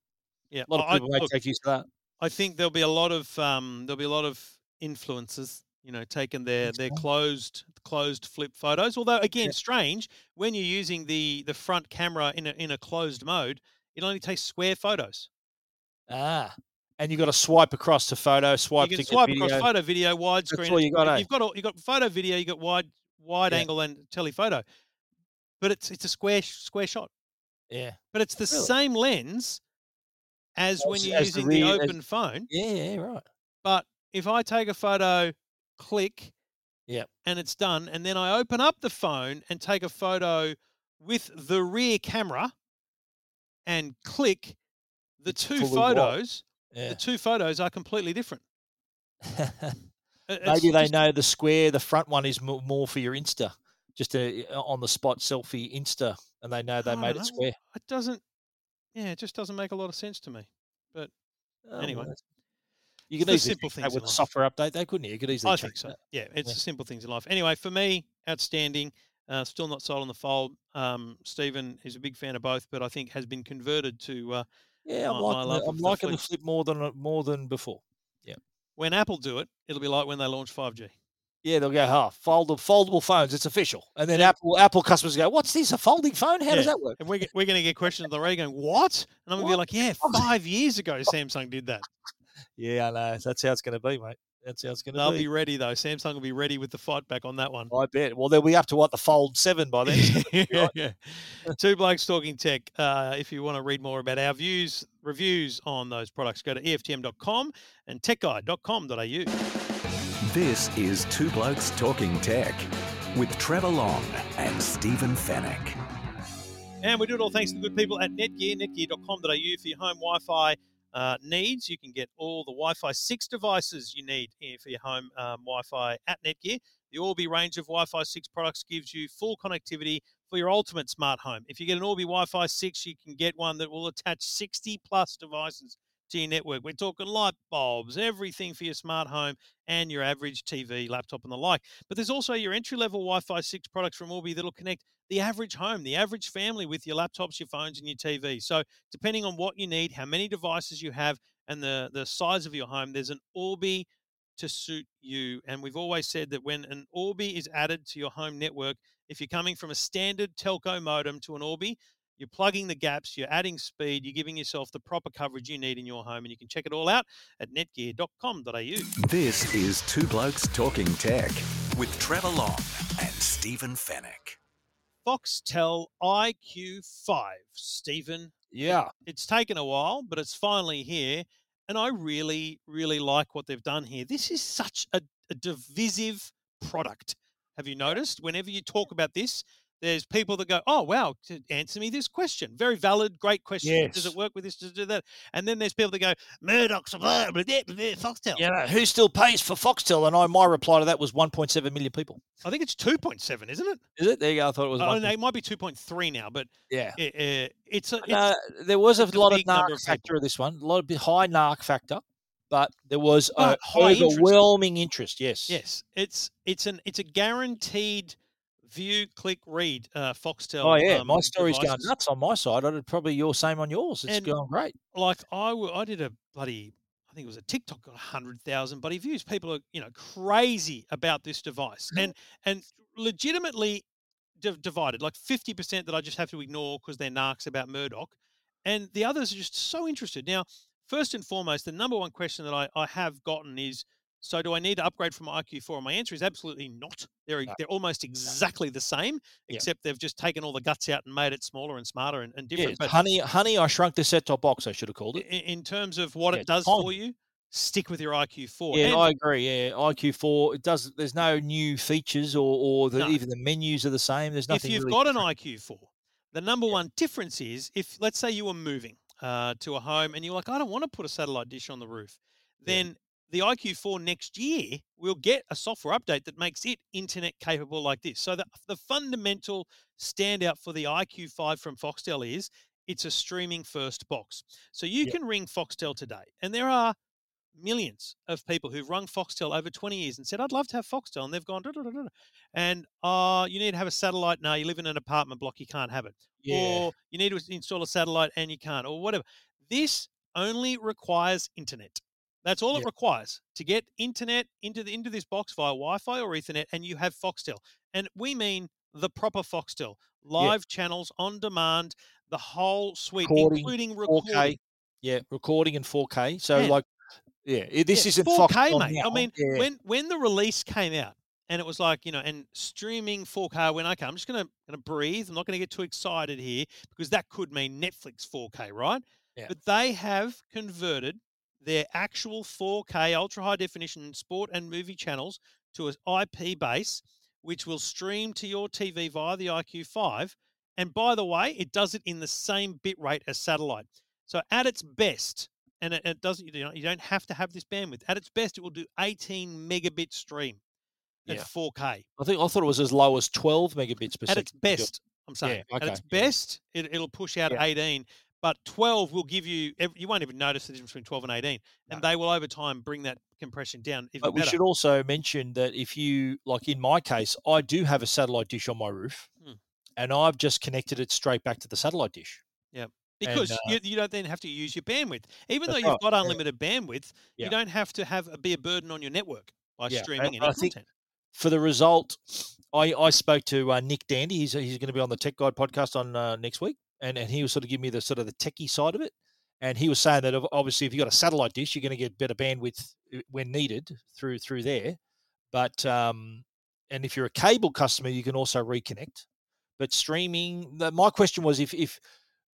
Yeah, A lot of I- people may look, take use of that. I think there'll be a lot of um, there'll be a lot of influencers, you know, taking their That's their closed closed flip photos. Although again, Yeah. strange when you're using the the front camera in a in a closed mode, it only takes square photos. Ah, and you've got to swipe across to photo, swipe you to can swipe get video. across photo, video, widescreen. all you got, eh? You've got all, you've got photo, video, you got wide wide Yeah. angle and telephoto, but it's it's a square square shot. Yeah, But it's the Really? same lens as when you're as the using the, as- open phone. yeah, yeah, right. But if I take a photo, click, yeah, and it's done, and then I open up the phone and take a photo with the rear camera, and click, the two fully photos, Yeah. the two photos are completely different. Maybe they just- know the square, the front one is more for your Insta, just a uh, on the spot selfie Insta, and they know they I made it know. square. It doesn't. Yeah, it just doesn't make a lot of sense to me. Oh, Anyway. well, you could easily simple that things in with a software update, they couldn't you? You could easily. I think so. that. Yeah, it's Yeah. the simple things in life. Anyway, for me, outstanding. Uh, still not sold on the fold. Um, Stephen is a big fan of both, but I think has been converted to uh, Yeah, I'm liking, the, I'm the liking the flip more than more than before. Yeah. When Apple do it, it'll be like when they launch 5G. Yeah, they'll go, oh, foldable, foldable phones, it's official. And then Yeah. Apple Apple customers go, what's this, a folding phone? How does that work? And we're, we're going to get questions on the radio going, what? And I'm going to be like, yeah, five years ago Samsung did that. Yeah, I know. That's how it's going to be, mate. That's how it's going to be. They'll be be. ready, though. Samsung will be ready with the fight back on that one. I bet. Well, they'll be up to what, the Fold 7 by then. yeah, yeah. Two Blokes Talking Tech. Uh, if you want to read more about our views, reviews on those products, go to EFTM.com and techguide.com.au. This is Two Blokes Talking Tech with Trevor Long and Stephen Fenech. And we do it all thanks to the good people at Netgear, netgear.com.au for your home Wi Fi uh, needs. You can get all the Wi Fi 6 devices you need for your home um, Wi Fi at Netgear. The Orbi range of Wi Fi 6 products gives you full connectivity for your ultimate smart home. If you get an Orbi Wi Fi 6, you can get one that will attach 60 plus devices your network. We're talking light bulbs, everything for your smart home and your average TV, laptop, and the like. But there's also your entry level Wi Fi 6 products from Orbi that'll connect the average home, the average family with your laptops, your phones, and your TV. So, depending on what you need, how many devices you have, and the, the size of your home, there's an Orbi to suit you. And we've always said that when an Orbi is added to your home network, if you're coming from a standard telco modem to an Orbi, you're plugging the gaps, you're adding speed, you're giving yourself the proper coverage you need in your home. And you can check it all out at netgear.com.au. This is Two Blokes Talking Tech with Trevor Long and Stephen Fenech. Foxtel IQ5. Stephen, Yeah. It's taken a while, but it's finally here. And I really, really like what they've done here. This is such a, a divisive product. Have you noticed? Whenever you talk about this, there's people that go, "Oh wow, answer me this question. Very valid, great question. Does it work with this? Does it do that?" And then there's people that go, "Murdoch's a blah, blah, blah, blah, Foxtel." You know, who still pays for Foxtel? And I, my reply to that was 1.7 million people. I think it's two point seven, isn't it? Is it? There you go. I thought it was. Oh, 1. no, it might be two point three now, but Yeah. it, uh, it's a. It's, No, there was a lot of narc of factor of this one. A lot of high narc factor, but there was a But high interest. overwhelming interest. Yes. Yes, it's it's an it's a guaranteed view, click, read. Uh, Foxtel. Oh yeah, um, my story's going devices. nuts on my side. I did probably your same on yours. It's And- going great. Like I, w- I did a bloody. I think it was a TikTok got hundred thousand bloody views. People are you know crazy about this device, and and legitimately div- divided. Like fifty percent that I just have to ignore because they're narcs about Murdoch, and the others are just so interested. Now, first and foremost, the number one question that I, I have gotten is so do I need to upgrade from IQ4? And my answer is absolutely not. They're No. they're almost exactly the same, Yeah. except they've just taken all the guts out and made it smaller and smarter and, and Yeah, different. but honey, honey, I shrunk the set top box. I should have called it. in terms of what Yeah, it does for you, stick with your IQ4. Yeah, And I agree. Yeah, IQ four. It does. There's no new features or or the, No. even the menus are the same. There's nothing. if you've really got an. IQ4, the number one difference is if, let's say, you were moving uh, to a home and you're like, I don't want to put a satellite dish on the roof, Yeah. then the IQ4 next year will get a software update that makes it internet capable like this. So the, the fundamental standout for the IQ5 from Foxtel is it's a streaming first box. So you Yeah. can ring Foxtel today, and there are millions of people who've rung Foxtel over 20 years and said, I'd love to have Foxtel. And they've gone, "Da, da, da, da, da." and uh, you need to have a satellite. No, you live in an apartment block, you can't have it. Yeah. Or you need to install a satellite and you can't, or whatever. This only requires internet. That's all it requires to get internet into the into this box via Wi-Fi or Ethernet, and you have Foxtel. And we mean the proper Foxtel, live channels on demand, the whole suite, Recording, including 4K. recording. Yeah, recording in 4K. So Yeah. like, yeah, this Yeah, isn't 4K, Foxtel mate. I now. mean, yeah. when when the release came out, and it was like you know, and streaming 4K. went okay. I'm just gonna gonna breathe. I'm not gonna get too excited here because that could mean Netflix 4K, right? Yeah. But they have converted their actual 4K ultra high definition sport and movie channels to an IP base, which will stream to your TV via the IQ5. And by the way, it does it in the same bit rate as satellite. So at its best, and it, it doesn't you, know, you don't have to have this bandwidth. At its best, it will do 18 megabit stream at Yeah. 4K. I think I thought it was as low as 12 megabits per At second. its best, I'm saying. Yeah, At its okay, yeah. best, it, it'll push out Yeah. 18, but 12 will give you, you won't even notice the difference between 12 and 18, and they will over time bring that compression down But we better. should also mention that if you, like in my case, I do have a satellite dish on my roof, Hmm. and I've just connected it straight back to the satellite dish. Yeah. Because uh, you, you don't then have to use your bandwidth. Even though you've right, got yeah. unlimited bandwidth, Yeah. you don't have to have a, be a burden on your network by Yeah, and streaming any I content. For the result, I, I spoke to uh, Nick Dandy. He's he's going to be on the Tech Guide podcast on uh, next week, and and he was sort of giving me the sort of the techie side of it. And he was saying that obviously, if you've got a satellite dish, you're going to get better bandwidth uh, when needed through through there. But um, and if you're a cable customer, you can also reconnect. But streaming, the, my question was if if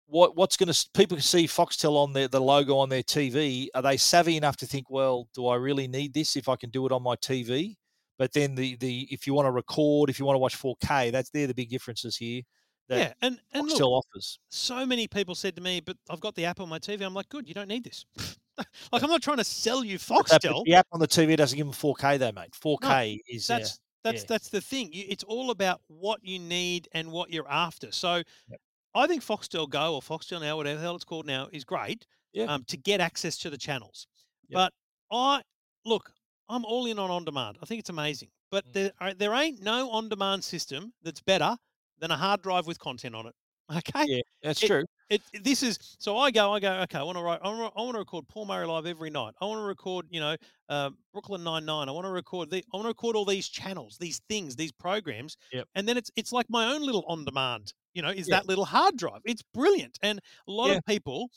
what what's going to people see Foxtel on their the logo on their TV, are they savvy enough to think, well, do I really need this if I can do it on my TV? But then the the if you want to record, if you want to watch 4K, that's they're the big differences here that Yeah, and and Foxtel look, offers. so many people said to me, "But I've got the app on my TV." I'm like, "Good, you don't need this." like I'm not trying to sell you Foxtel. the app on the TV doesn't give them 4K though, mate. 4K is uh, That's that's yeah. that's the thing. You, it's all about what you need and what you're after. So, Yep. I think Foxtel Go or Foxtel Now, whatever the hell it's called now, is great. Yeah. Um, to get access to the channels. Yep. But I look, I'm all in on on demand. I think it's amazing. But Mm. there are, there ain't no on demand system that's better than a hard drive with content on it. Okay. yeah, that's it- true. It, it- this is so I go I go okay I want to write I want to, I want to record Paul Murray live every night I want to record you know uh, Brooklyn Nine Nine I want to record the I want to record all these channels these things these programs Yep. and then it's it's like my own little on demand you know is Yeah. that little hard drive it's brilliant and a lot Yeah. of people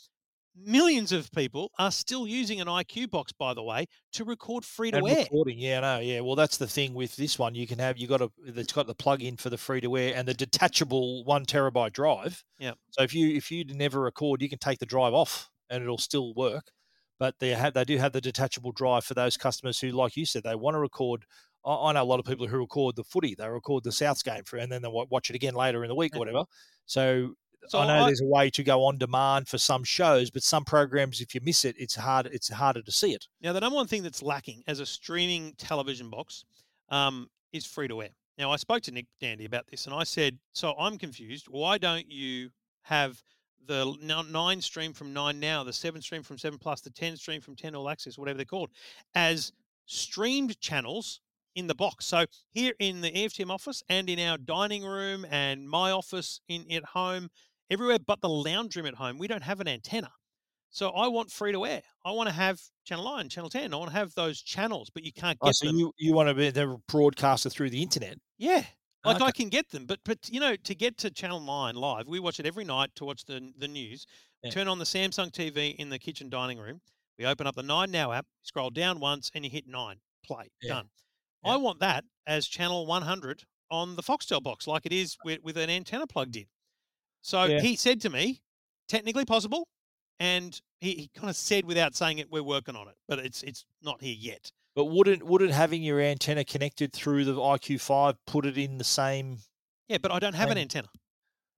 millions of people are still using an IQ box, by the way, to record free to air. recording, yeah, no, yeah. Well, that's the thing with this one. You can have you got a it's got the plug in for the free to air and the detachable one terabyte drive. Yeah. So if you if you never record, you can take the drive off and it'll still work. But they have they do have the detachable drive for those customers who, like you said, they want to record. I, I know a lot of people who record the footy. They record the Souths game for, and then they watch it again later in the week or whatever. So So I know I- there's a way to go on demand for some shows, but some programs, if you miss it, it's hard. It's harder to see it. Now, the number one thing that's lacking as a streaming television box um, is free to air. Now, I spoke to Nick Dandy about this, and I said, "So I'm confused. Why don't you have the nine stream from Nine Now, the seven stream from Seven Plus, the ten stream from Ten All Access, whatever they're called, as streamed channels in the box? So here in the EFTM office and in our dining room and my office in at home, everywhere but the lounge room at home, we don't have an antenna." So I want free to air. I want to have Channel 9, Channel 10. I want to have those channels, but you can't oh, get Oh, so them. you you want to be the broadcaster through the internet? yeah. Ah, like Okay. I can get them, but but you know, to get to Channel 9 live, we watch it every night to watch the the news. Yeah. Turn on the Samsung TV in the kitchen dining room. We open up the 9 Now app, scroll down once and you hit 9, play, Yeah. done. Yeah. I want that as channel 100 on the Foxtel box like it is with, with an antenna plugged mm. in. So Yeah. he said to me, technically possible, and he, he kind of said without saying it, we're working on it, but it's it's not here yet. But wouldn't wouldn't having your antenna connected through the IQ5 put it in the same? Yeah, but I don't have an antenna.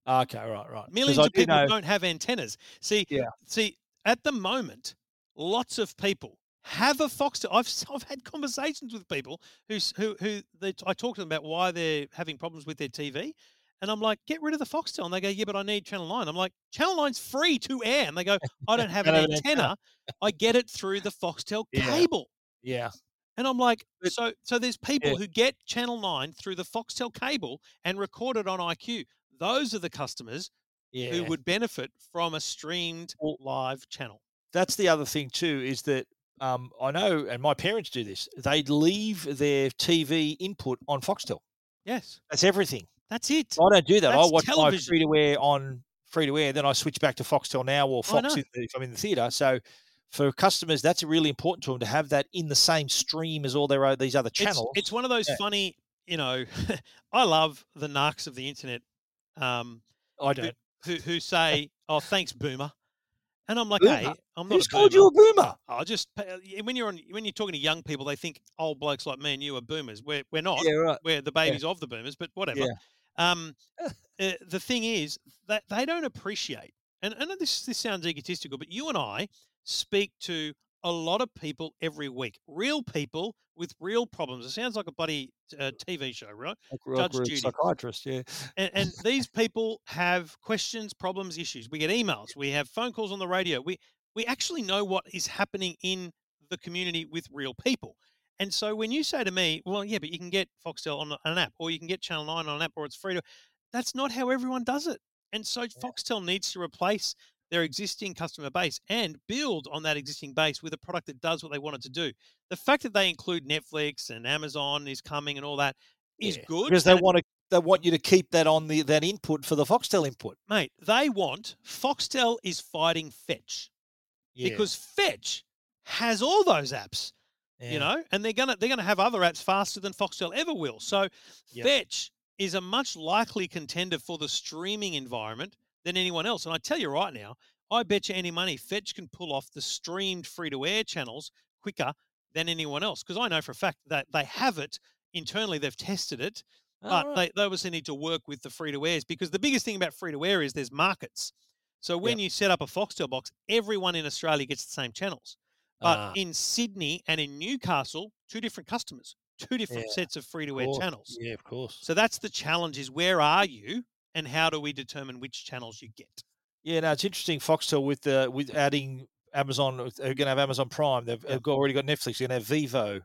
Ah, okay, right, right. Millions of people know- don't have antennas. See, Yeah. see, at the moment, lots of people have a Foxtel. I've I've had conversations with people who who who they, I talk to them about why they're having problems with their TV, and I'm like, get rid of the Foxtel, and they go, yeah, but I need Channel Nine. I'm like, Channel Nine's free to air, and they go, I don't have an Don't have an antenna. I get it through the Foxtel Yeah. cable. Yeah, And I'm like, But- so so there's people Yeah. who get Channel 9 through the Foxtel cable and record it on IQ. Those are the customers yeah. who would benefit from a streamed Well- live channel. That's the other thing too is that um, I know, and my parents do this. They leave their TV input on Foxtel. Yes, That's everything. That's it. I don't do that. I That's watch my television. free to air on free to air, then I switch back to Foxtel now or Fox if if I'm in the theatre. So for customers, that's really important to them to have that in the same stream as all their these other channels. it's one of those Yeah. funny, you know, I love the narcs of the internet um, I don't. who, who say, oh, thanks, boomer. And I'm like, Boomer? hey, I'm not Who's a called boomer. you a boomer? I just when you're on when you're talking to young people, they think old blokes like me and you are boomers. We're we're not. Yeah, right. We're the babies of the boomers, but whatever. Um, uh, the thing is that they don't appreciate, and and this this sounds egotistical, but you and I speak to a lot of people every week, real people with real problems. It sounds like a bloody uh, TV show, right? Like, Judge like we're a Judy. psychiatrist, yeah. And, and these people have questions, problems, issues. We get emails, we have phone calls on the radio. We we actually know what is happening in the community with real people. And so when you say to me, "Well, yeah, but you can get Foxtel on an app, or you can get Channel Nine on an app, or it's free to," that's not how everyone does it. And so Foxtel needs to replace their existing customer base and build on that existing base with a product that does what they want it to do. The fact that they include Netflix and Amazon is coming and all that is Yeah, good because they want to. They want you to keep that on the that input for the Foxtel input. mate, they want Foxtel is fighting Fetch Yeah, because Fetch has all those apps, yeah. you know, and they're gonna they're gonna have other apps faster than Foxtel ever will. So Yep. Fetch is a much likely contender for the streaming environment than anyone else. And I tell you right now, I bet you any money Fetch can pull off the streamed free to air channels quicker than anyone else because I know for a fact that they have it internally. They've tested it Oh, but right. they, they obviously need to work with the free to airs because the biggest thing about free to air is there's markets. So when you set up a Foxtel box, everyone in Australia gets the same channels. But Ah, in Sydney and in Newcastle, two different customers, two different Yeah, sets of free to air channels. Yeah, of course. So that's the challenge is where are you and how do we determine which channels you get? Yeah, no, it's interesting. Foxtel with the with adding Amazon, they're going to have Amazon Prime. They've, they've already got Netflix. They're going to have Vivo.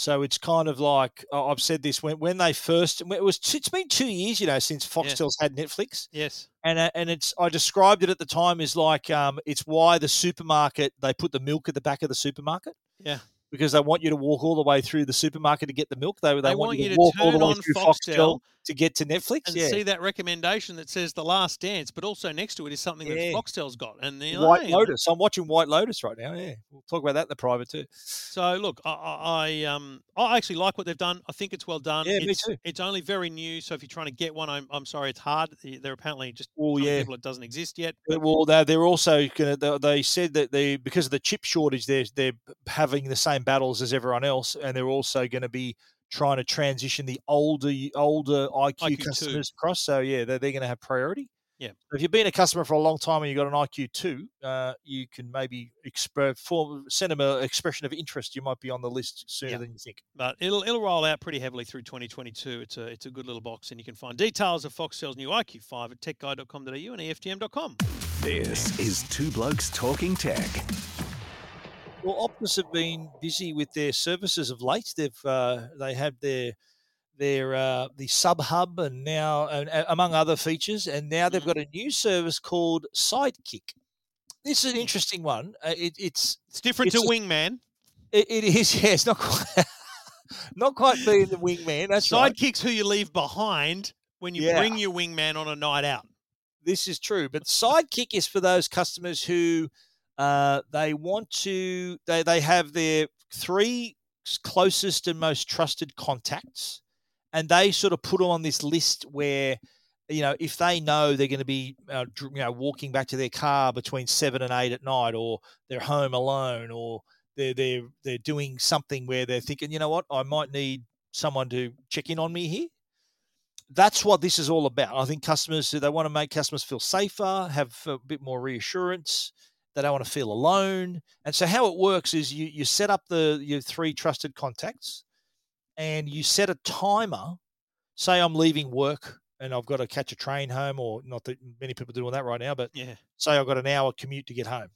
So it's kind of like I've said this when when they first it was it's been two years, you know, since Foxtel's had Netflix, Yes. and uh, and it's I described it at the time as like um it's why the supermarket they put the milk at the back of the supermarket. Yeah. Because they want you to walk all the way through the supermarket to get the milk. They, they, They want, want you to walk all the way on through Foxtel Foxtel to get to Netflix. and yeah. see that recommendation that says The Last Dance, but also next to it is something Yeah. that Foxtel's got. And the White Lotus. I'm watching White Lotus right now. Yeah, we'll talk about that in the private too. So look, I, I, I um I actually like what they've done. I think it's well done. Yeah, me it's, too. It's only very new, so if you're trying to get one, I'm, I'm sorry, it's hard. They're apparently just Well, yeah. people it doesn't exist yet. Uh, Well, they're, they're also going to. They said that they because of the chip shortage, they're they're having the same battles as everyone else, and they're also going to be trying to transition the older older IQ, IQ2. customers across. So yeah, they're, they're going to have priority. Yeah. If you've been a customer for a long time and you've got an IQ two, uh, you can maybe express form send them an expression of interest. You might be on the list sooner Yeah. than you think. But it'll it'll roll out pretty heavily through 2022. It's a it's a good little box, and you can find details of Foxtel's new IQ5 at techguide.com.au and EFTM.com. This is Two Blokes Talking Tech. Well, Optus have been busy with their services of late. They've uh, they had their their uh, the sub hub and now and, uh, among other features, and now they've Mhm. got a new service called Sidekick. This is an interesting one. Uh, it, it's It's different It's to a- Wingman. it, it is yeah, it's not quite not quite being the wingman. That's right. Sidekicks who you leave behind when you Yeah. bring your wingman on a night out. this is true. But Sidekick is for those customers who uh, they want to they they have their three closest and most trusted contacts, and they sort of put them on this list where. You know, if they know they're going to be, uh, you know, walking back to their car between seven and eight at night, or they're home alone, or they're they're they're doing something where they're thinking, you know what, I might need someone to check in on me here that's what this is all about. I think customers they want to make customers feel safer, have a bit more reassurance. They don't want to feel alone. And so how it works is you you set up the your three trusted contacts, and you set a timer. Say I'm leaving work and I've got to catch a train home, or not that many people are doing that right now, but Yeah. say I've got an hour commute to get home.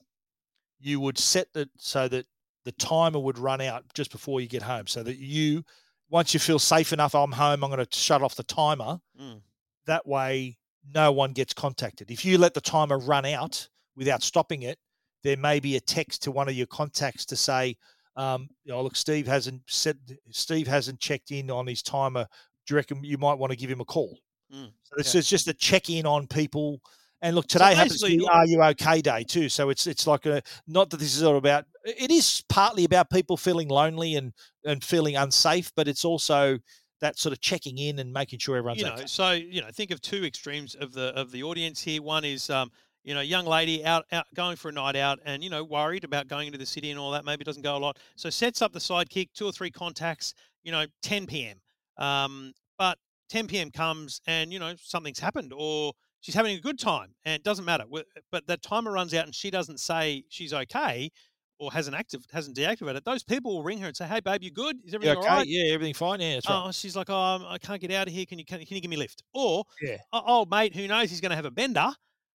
You would set it so that the timer would run out just before you get home, so that you once you feel safe enough, I'm home, I'm going to shut off the timer. Mm. That way, no one gets contacted. If you let the timer run out without stopping it, there may be a text to one of your contacts to say, um, "Oh, look, Steve hasn't said Steve hasn't checked in on his timer. Do you reckon you might want to give him a call?" Mm, So this yeah. is just a check in on people. And look, today happens to be Are You Okay Day too. So it's it's like a not that this is all about. It is partly about people feeling lonely and and feeling unsafe, but it's also that sort of checking in and making sure everyone's you know, okay. so you know, think of two extremes of the of the audience here. One is um, you know, young lady out out going for a night out and you know worried about going into the city and all that. Maybe doesn't go a lot, so sets up the sidekick, two or three contacts. You know, 10 p.m. Um, but 10 p.m. comes and you know something's happened or she's having a good time and it doesn't matter. But that timer runs out and she doesn't say she's okay or hasn't active hasn't deactivated. Those people will ring her and say, "Hey, babe, you good? Is Yeah, everything okay, all right?" yeah, everything fine. Yeah, that's right. Oh, she's like, oh, I can't get out of here. Can you can, can you give me a lift? Or, Yeah. oh, oh, mate, who knows? He's going to have a bender,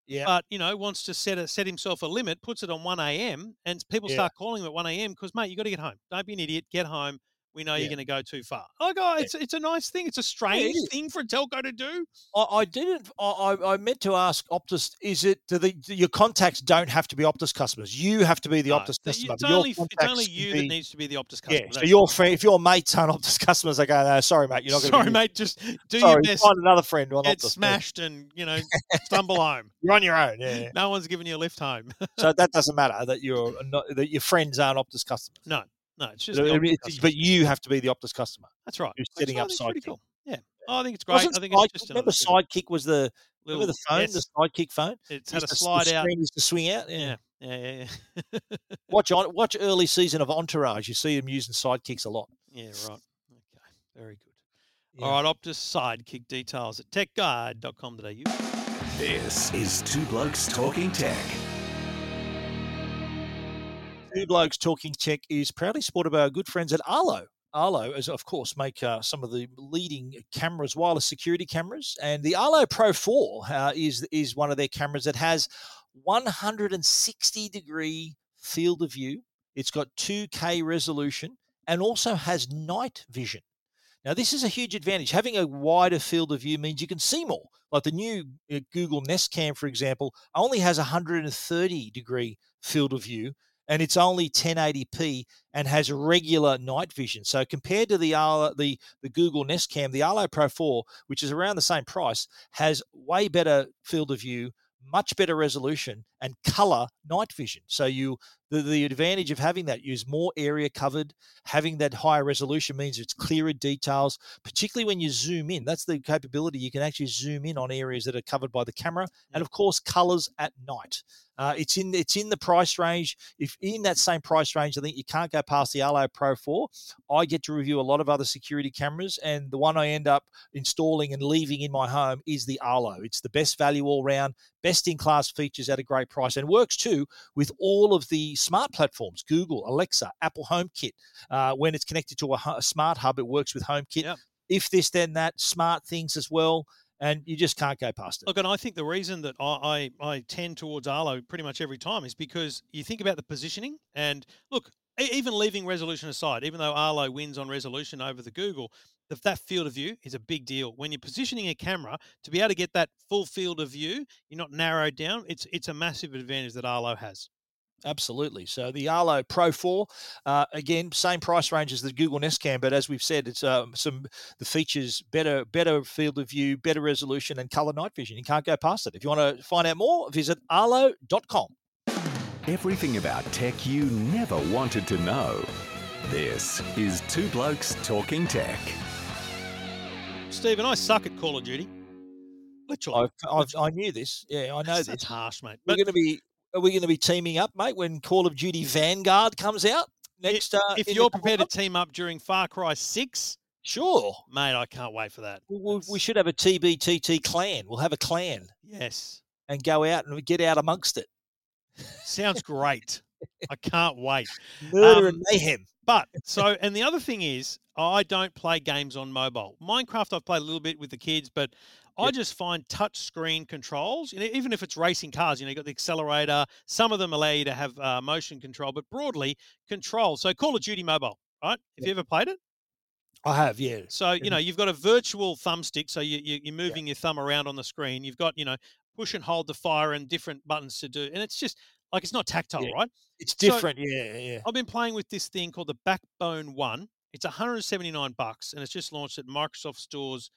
yeah, but you know, wants to set a, set himself a limit, puts it on one a.m. and people Yeah. start calling him at one a.m. because, mate, you got to get home. Don't be an idiot. Get home. We know Yeah. you're going to go too far. Oh God, it's it's a nice thing. It's a strange is. thing for a telco to do. I, I didn't. I, I meant to ask Optus. Is it do the do your contacts don't have to be Optus customers? You have to be the No, Optus customer. it's only it's only you be- that needs to be the Optus customer. Yeah, so your right. friend, if your mates aren't Optus customers, they go, no, sorry, mate, you're not going to. Sorry, mate. Just do Sorry, your best. find another friend Get Optus. Yeah. smashed and you know stumble home. You're on your own. Yeah. yeah. No one's giving you a lift home. so that doesn't matter that you're not, that your friends aren't Optus customers. no, no, it's just. But, I mean, it's- but you have to be the Optus customer. That's right. You're setting I up think is pretty Sidekick. cool. Yeah. Oh, I think it's great. Wasn't I think Sidekick- it's just remember another Sidekick was the little, remember the phone, yes, the Sidekick phone. it's had a Used to- slide the out. screen used to swing out. Yeah. Yeah, yeah, yeah, yeah. Watch on watch early season of Entourage. You see them using sidekicks a lot. yeah, right. Okay, very good. Yeah. All right, Optus Sidekick details at techguide.com.au. This is Two Blokes Talking Tech. Two Blokes Talking Tech is proudly supported by our good friends at Arlo. Arlo, as of course, make uh, some of the leading cameras, wireless security cameras, and the Arlo Pro 4 uh, is is one of their cameras that has 160 degree field of view. It's got 2K resolution and also has night vision. Now, this is a huge advantage. Having a wider field of view means you can see more. Like the new uh, Google Nest Cam, for example, only has 130 degree field of view, and it's only 1080p and has regular night vision. So compared to the Arlo, the the Google Nest Cam, the Arlo Pro 4, which is around the same price, has way better field of view, much better resolution and color night vision. So you the, the advantage of having that is more area covered. Having that higher resolution means it's clearer details, particularly when you zoom in. That's the capability. You can actually zoom in on areas that are covered by the camera, and of course, colors at night. Uh, it's in it's in the price range. If in that same price range, I think you can't go past the Arlo Pro 4. I get to review a lot of other security cameras, and the one I end up installing and leaving in my home is the Arlo. It's the best value all round, best in class features at a great price, and works too with all of the smart platforms: Google, Alexa, Apple HomeKit. Uh, when it's connected to a, a, smart hub, it works with HomeKit. Yep. If this, then that, smart things as well and you just can't go past it. Look, and I think the reason that I, I, I tend towards Arlo pretty much every time is because you think about the positioning, and look, even leaving resolution aside, even though Arlo wins on resolution over the Google, that field of view is a big deal. When you're positioning a camera to be able to get that full field of view, you're not narrowed down. It's it's a massive advantage that Arlo has. Absolutely. So the Arlo Pro 4, uh, again, same price range as the Google Nest Cam, but as we've said, it's uh, some the features better, better field of view, better resolution, and color night vision. You can't go past it. If you want to find out more, visit arlo.com. Everything about tech you never wanted to know. This is Two Blokes Talking Tech. Stephen, I suck at Call of Duty. Literally. I've, I've, i knew this. Yeah, I know That's, this. That's harsh, mate. We're going to be are we going to be teaming up, mate, when Call of Duty Vanguard comes out next? Uh, if you're prepared to team up during Far Cry Six, sure, mate, I can't wait for that. we we should have a TBTT clan. We'll have a clan. Yes, and go out and get out amongst it. Sounds great. I can't wait. Murder um, and mayhem. But so, and the other thing is, I don't play games on mobile. Minecraft, I've played a little bit with the kids, but I just find touch screen controls, you know, even if it's racing cars, you know, you got the accelerator. Some of them allow you to have uh, motion control, but broadly control. So Call of Duty Mobile, right? Have yep. you ever played it? I have, yeah. So you know, you've got a virtual thumbstick, so you, you, are moving yeah. your thumb around on the screen. You've got you know push and hold the fire and different buttons to do, and it's just like it's not tactile, yeah. right? It's different, so yeah, yeah. I've been playing with this thing called the Backbone One. It's 179 bucks, and it's just launched at Microsoft stores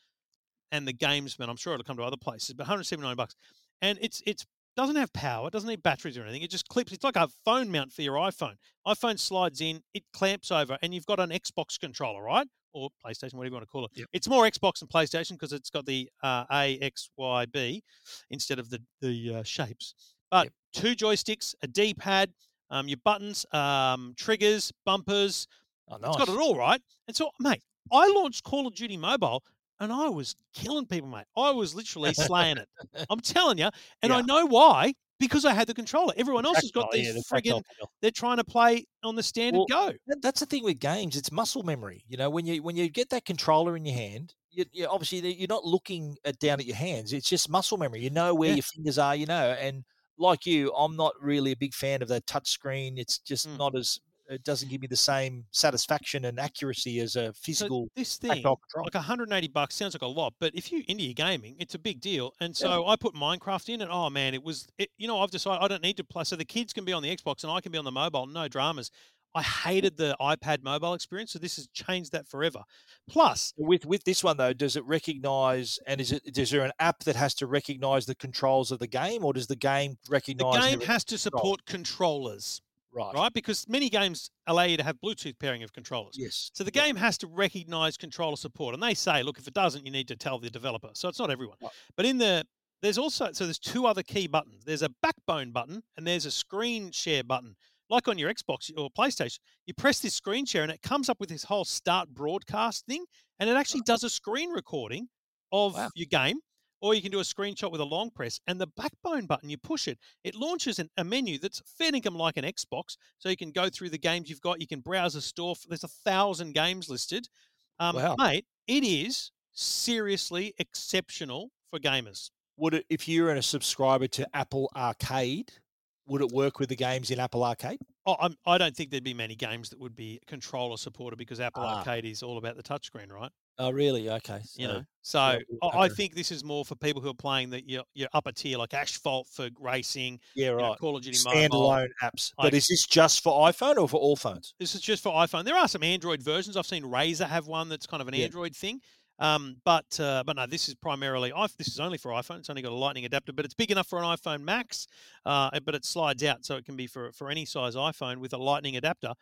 and the Gamesmen. I'm sure it'll come to other places, but 179 bucks, and it's it's doesn't have power, it doesn't need batteries or anything. It just clips. It's like a phone mount for your iPhone. iPhone slides in, it clamps over, and you've got an Xbox controller, right? Or PlayStation, whatever you want to call it. Yep. It's more Xbox than PlayStation because it's got the uh, A X Y B instead of the the uh, shapes. But yep. two joysticks, a D pad, um, your buttons, um, triggers, bumpers. Oh, nice. It's got it all right. And so, mate, I launched Call of Duty Mobile and I was killing people, mate. I was literally slaying it. I'm telling you, and yeah. I know why because I had the controller. Everyone else has got these yeah, the friggin' they're trying to play on the standard well, go. That's the thing with games; it's muscle memory. You know, when you when you get that controller in your hand, you, you obviously you're not looking at down at your hands. It's just muscle memory. You know where yeah. your fingers are. You know, and like you, I'm not really a big fan of the touch screen. It's just mm. not as it doesn't give me the same satisfaction and accuracy as a physical. So this thing, like 180 bucks, sounds like a lot, but if you into your gaming, it's a big deal. And so yeah. I put Minecraft in, and oh man, it was. It, you know, I've decided I don't need to play, so the kids can be on the Xbox and I can be on the mobile. No dramas. I hated the iPad mobile experience, so this has changed that forever. Plus, with with this one though, does it recognize and is it is there an app that has to recognize the controls of the game, or does the game recognize? The game the has to support controllers. Right. Right? Because many games allow you to have Bluetooth pairing of controllers. Yes. So the game has to recognize controller support. And they say, look, if it doesn't, you need to tell the developer. So it's not everyone. Right. But in the there's also so there's two other key buttons. There's a backbone button and there's a screen share button. Like on your Xbox or PlayStation, you press this screen share and it comes up with this whole start broadcast thing, and it actually uh-huh. does a screen recording of wow. your game or you can do a screenshot with a long press and the backbone button you push it it launches an, a menu that's fair income like an xbox. So you can go through the games you've got you can browse a store there's a thousand games listed. Um, wow. mate it is seriously exceptional for gamers. Would it if you're a subscriber to apple arcade would it work with the games in Apple Arcade? Oh, I'm, I don't think there'd be many games that would be controller supported because Apple Ah. Arcade is all about the touchscreen, right? Oh, really? Okay. You so- know, so yeah, I okay. think this is more for people who are playing the your, your upper tier, like Asphalt for racing, yeah, you know, right. Call of Duty Mobile. Standalone apps. But I- is this just for iPhone or for all phones? This is just for iPhone. There are some Android versions. I've seen Razer have one that's kind of an Yeah. Android thing. Um, but uh, but no, this is primarily this is only for iPhone. It's only got a Lightning adapter, but it's big enough for an iPhone Max. Uh, but it slides out, so it can be for for any size iPhone with a Lightning adapter.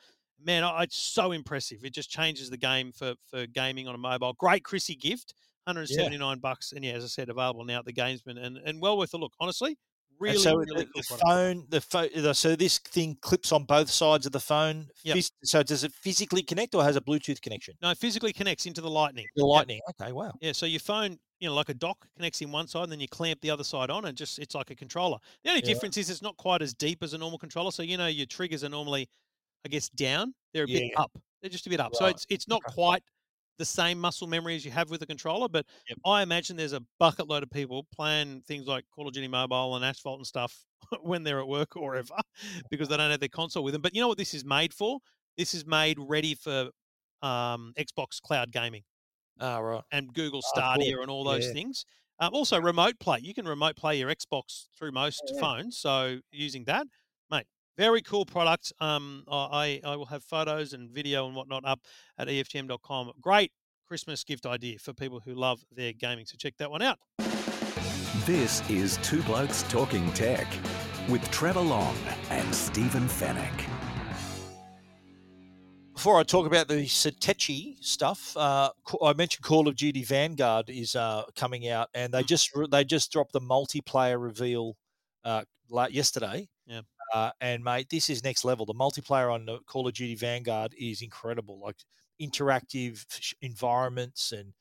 Man, I, it's so impressive. It just changes the game for for gaming on a mobile. Great Chrissy gift, 179 bucks, and yeah, as I said, available now at the Gamesmen, and and well worth a look. Honestly, really, and so really the, cool the phone, the phone, so this thing clips on both sides of the phone. Yep. Phys- so does it physically connect or has a Bluetooth connection? No, it physically connects into the Lightning. The Yep. Lightning. Okay, wow. Yeah, so your phone, you know, like a dock connects in one side, and then you clamp the other side on, and just it's like a controller. The only Yeah. difference is it's not quite as deep as a normal controller. So you know, your triggers are normally, I guess, down. They're a bit up. They're just a bit up. So it's it's not Okay. quite the same muscle memory as you have with a controller. But Yep. I imagine there's a bucket load of people playing things like Call of Duty Mobile and Asphalt and stuff when they're at work or ever because they don't have their console with them. But you know what this is made for? This is made ready for um, Xbox cloud gaming Ah, right. and Google Ah. Stadia and all those Yeah. things. Um, also, remote play. You can remote play your Xbox through most Yeah. phones. So using that, very cool product. Um, I I will have photos and video and whatnot up at EFTM.com. Great Christmas gift idea for people who love their gaming. So check that one out. This is Two Blokes Talking Tech with Trevor Long and Stephen Fenech. Before I talk about the Satechi stuff, uh, I mentioned Call of Duty Vanguard is uh, coming out, and they Mm. just they just dropped the multiplayer reveal uh, yesterday. Yeah. Uh, and mate, this is next level. The multiplayer on the Call of Duty Vanguard is incredible. Like interactive environments and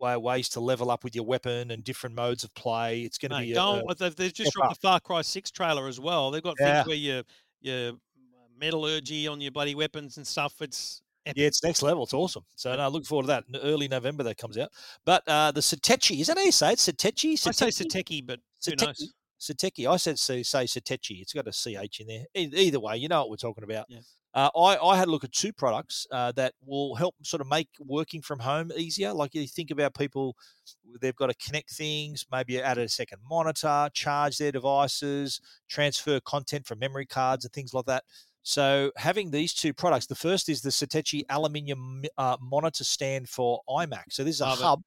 ways to level up with your weapon and different modes of play. It's going to be a, go a- on, with- they've, they've just dropped up. the Far Cry 6 trailer as well. They've got Yeah. things where your your metallurgy on your bloody weapons and stuff. It's epic. Yeah, it's next level. It's awesome. So no, look forward to that. Early November that comes out. But uh, the Satechi, is that how you say it? Satechi? I say Satechi? But who knows? Sateki. Sateki. I said say, say Satechi. It's got a CH in there. Either way, you know what we're talking about. Yeah. Uh, I, I had a look at two products uh, that will help sort of make working from home easier. Like you think about people, they've got to connect things, maybe add a second monitor, charge their devices, transfer content from memory cards and things like that. So having these two products, the first is the Satechi aluminium uh, monitor stand for iMac. So this is a Love it. hub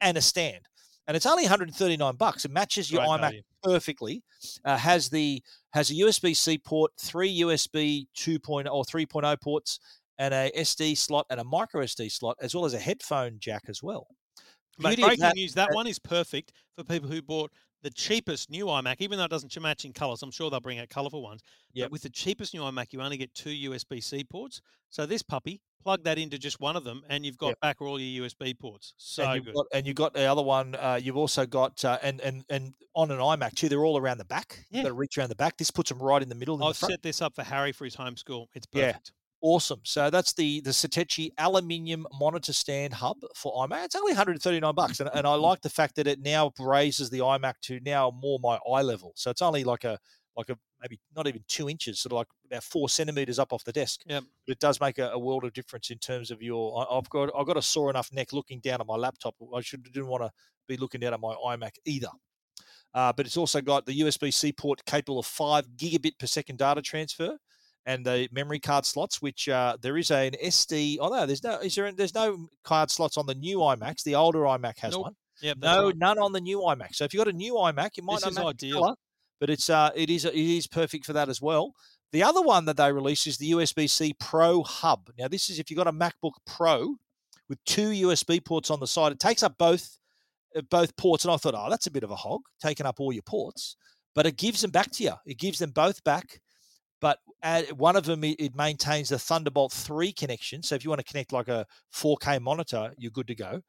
and a stand, and it's only 139 bucks. It matches your Great iMac value. perfectly. Uh, has the has a USB C port, three USB 2.0 or 3.0 ports, and a SD slot and a micro SD slot, as well as a headphone jack as well. Mate, breaking that- news, that one is perfect for people who bought the cheapest new iMac, even though it doesn't match in colours. I'm sure they'll bring out colourful ones. Yep. But with the cheapest new iMac, you only get two USB C ports. So this puppy, plug that into just one of them, and you've got Yep. back all your USB ports. So and you've good. got and you've got the other one. Uh, you've also got uh, and and and on an iMac too. They're all around the back. Yeah. You've got to reach around the back. This puts them right in the middle. In I've front. set this up for Harry for his homeschool. It's Yeah. perfect. Awesome. So that's the the Satechi aluminium monitor stand hub for iMac. It's only 139 bucks, and, and I like the fact that it now raises the iMac to now more my eye level. So it's only like a like a maybe not even two inches, sort of like about four centimeters up off the desk. Yep. But it does make a, a world of difference in terms of your. I- I've got I've got a sore enough neck looking down at my laptop. I should didn't want to be looking down at my iMac either. Uh, but it's also got the USB C port capable of five gigabit per second data transfer, and the memory card slots, which uh, there is an SD. Oh no, there's no. Is there? There's no card slots on the new iMacs. The older iMac has Nope. one. Yep. No, right. none on the new iMac. So if you've got a new iMac, it might This not is ideal. colour, but it's uh, it is it is perfect for that as well. The other one that they released is the USB C Pro Hub. Now this is if you've got a MacBook Pro with two USB ports on the side. It takes up both uh, both ports, and I thought, oh, that's a bit of a hog, taking up all your ports. But it gives them back to you. It gives them both back. But one of them it maintains the Thunderbolt three connection. So if you want to connect like a 4K monitor, you're good to go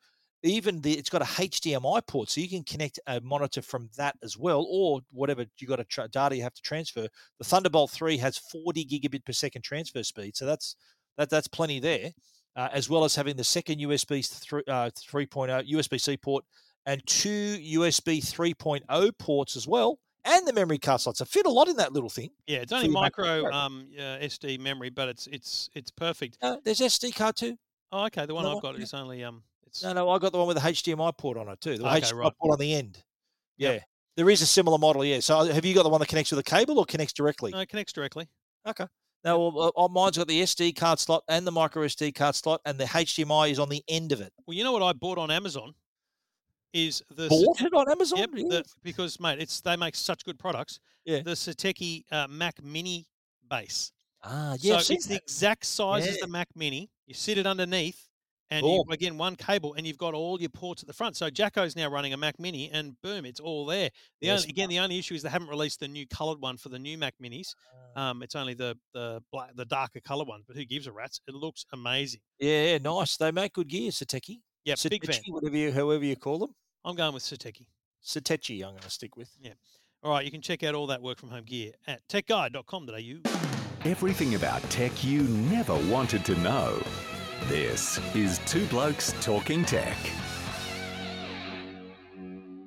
even the it's got a HDMI port, so you can connect a monitor from that as well, or whatever you got a tra- data you have to transfer. The Thunderbolt three has 40 gigabit per second transfer speed, so that's that that's plenty there, uh, as well as having the second USB three uh, 3.0 USB C port and two USB 3.0 ports as well, and the memory card slots. I fit a lot in that little thing. Yeah, it's only micro um, uh, SD memory, but it's it's it's perfect. Uh, there's SD card too. Oh, okay. The one No, I've got yeah. is only um, it's No, no, I got the one with the HDMI port on it too. The Okay, HDMI right. port on the end. Yeah. There is a similar model, yeah. So have you got the one that connects with a cable or connects directly? no, it connects directly. Okay. No, well, uh, uh, mine's got the SD card slot and the micro SD card slot, and the HDMI is on the end of it. Well, you know what I bought on Amazon is the Bought it on Amazon? Yep, Yeah. the, because mate, it's they make such good products. Yeah. The Satechi uh, Mac Mini base. ah, yeah. So it's the exact size as the Mac Mini. You sit it underneath, and Cool. you, again one cable, and you've got all your ports at the front. So Jacko's now running a Mac Mini, and boom, it's all there. The Yes, only, again, the only issue is they haven't released the new coloured one for the new Mac Minis. Ah. Um, it's only the the black, the darker colour one, but who gives a rat's? It looks amazing. yeah, nice. They make good gear, Sateki. Yeah, big fan. Satechi, whatever you, however you call them. I'm going with Sateki. Satechi, I'm going to stick with. Yeah. All right, you can check out all that work from home gear at techguide.com.au. Everything about tech you never wanted to know. This is Two Blokes Talking Tech.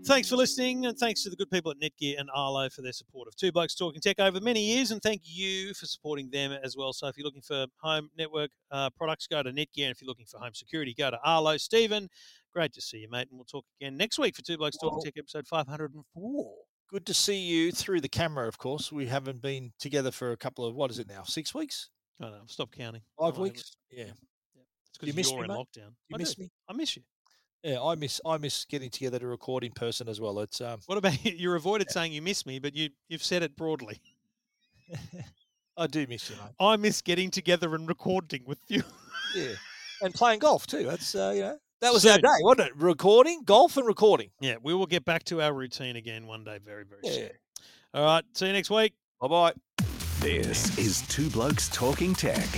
Thanks for listening, and thanks to the good people at Netgear and Arlo for their support of Two Blokes Talking Tech over many years, and thank you for supporting them as well. So, if you're looking for home network uh, products, go to Netgear, and if you're looking for home security, go to Arlo. Stephen, great to see you, mate, and we'll talk again next week for Two Blokes Talking Well- Tech episode 504. Good to see you through the camera, of course. We haven't been together for a couple of, what is it now, six weeks? I know, stop counting. Five weeks? Yeah. It's You because miss you're me, in mate? lockdown. You I miss do. me? I miss you. Yeah, I miss I miss getting together to record in person as well. It's um What about you? You avoided saying you miss me, but you, you've said it broadly. I do miss you, mate. I miss getting together and recording with you. Yeah. And playing golf too. That's uh, you know that was our day, wasn't it? Recording, golf and recording. yeah, we will get back to our routine again one day very, very soon. All right, see you next week. Bye bye. This is Two Blokes Talking Tech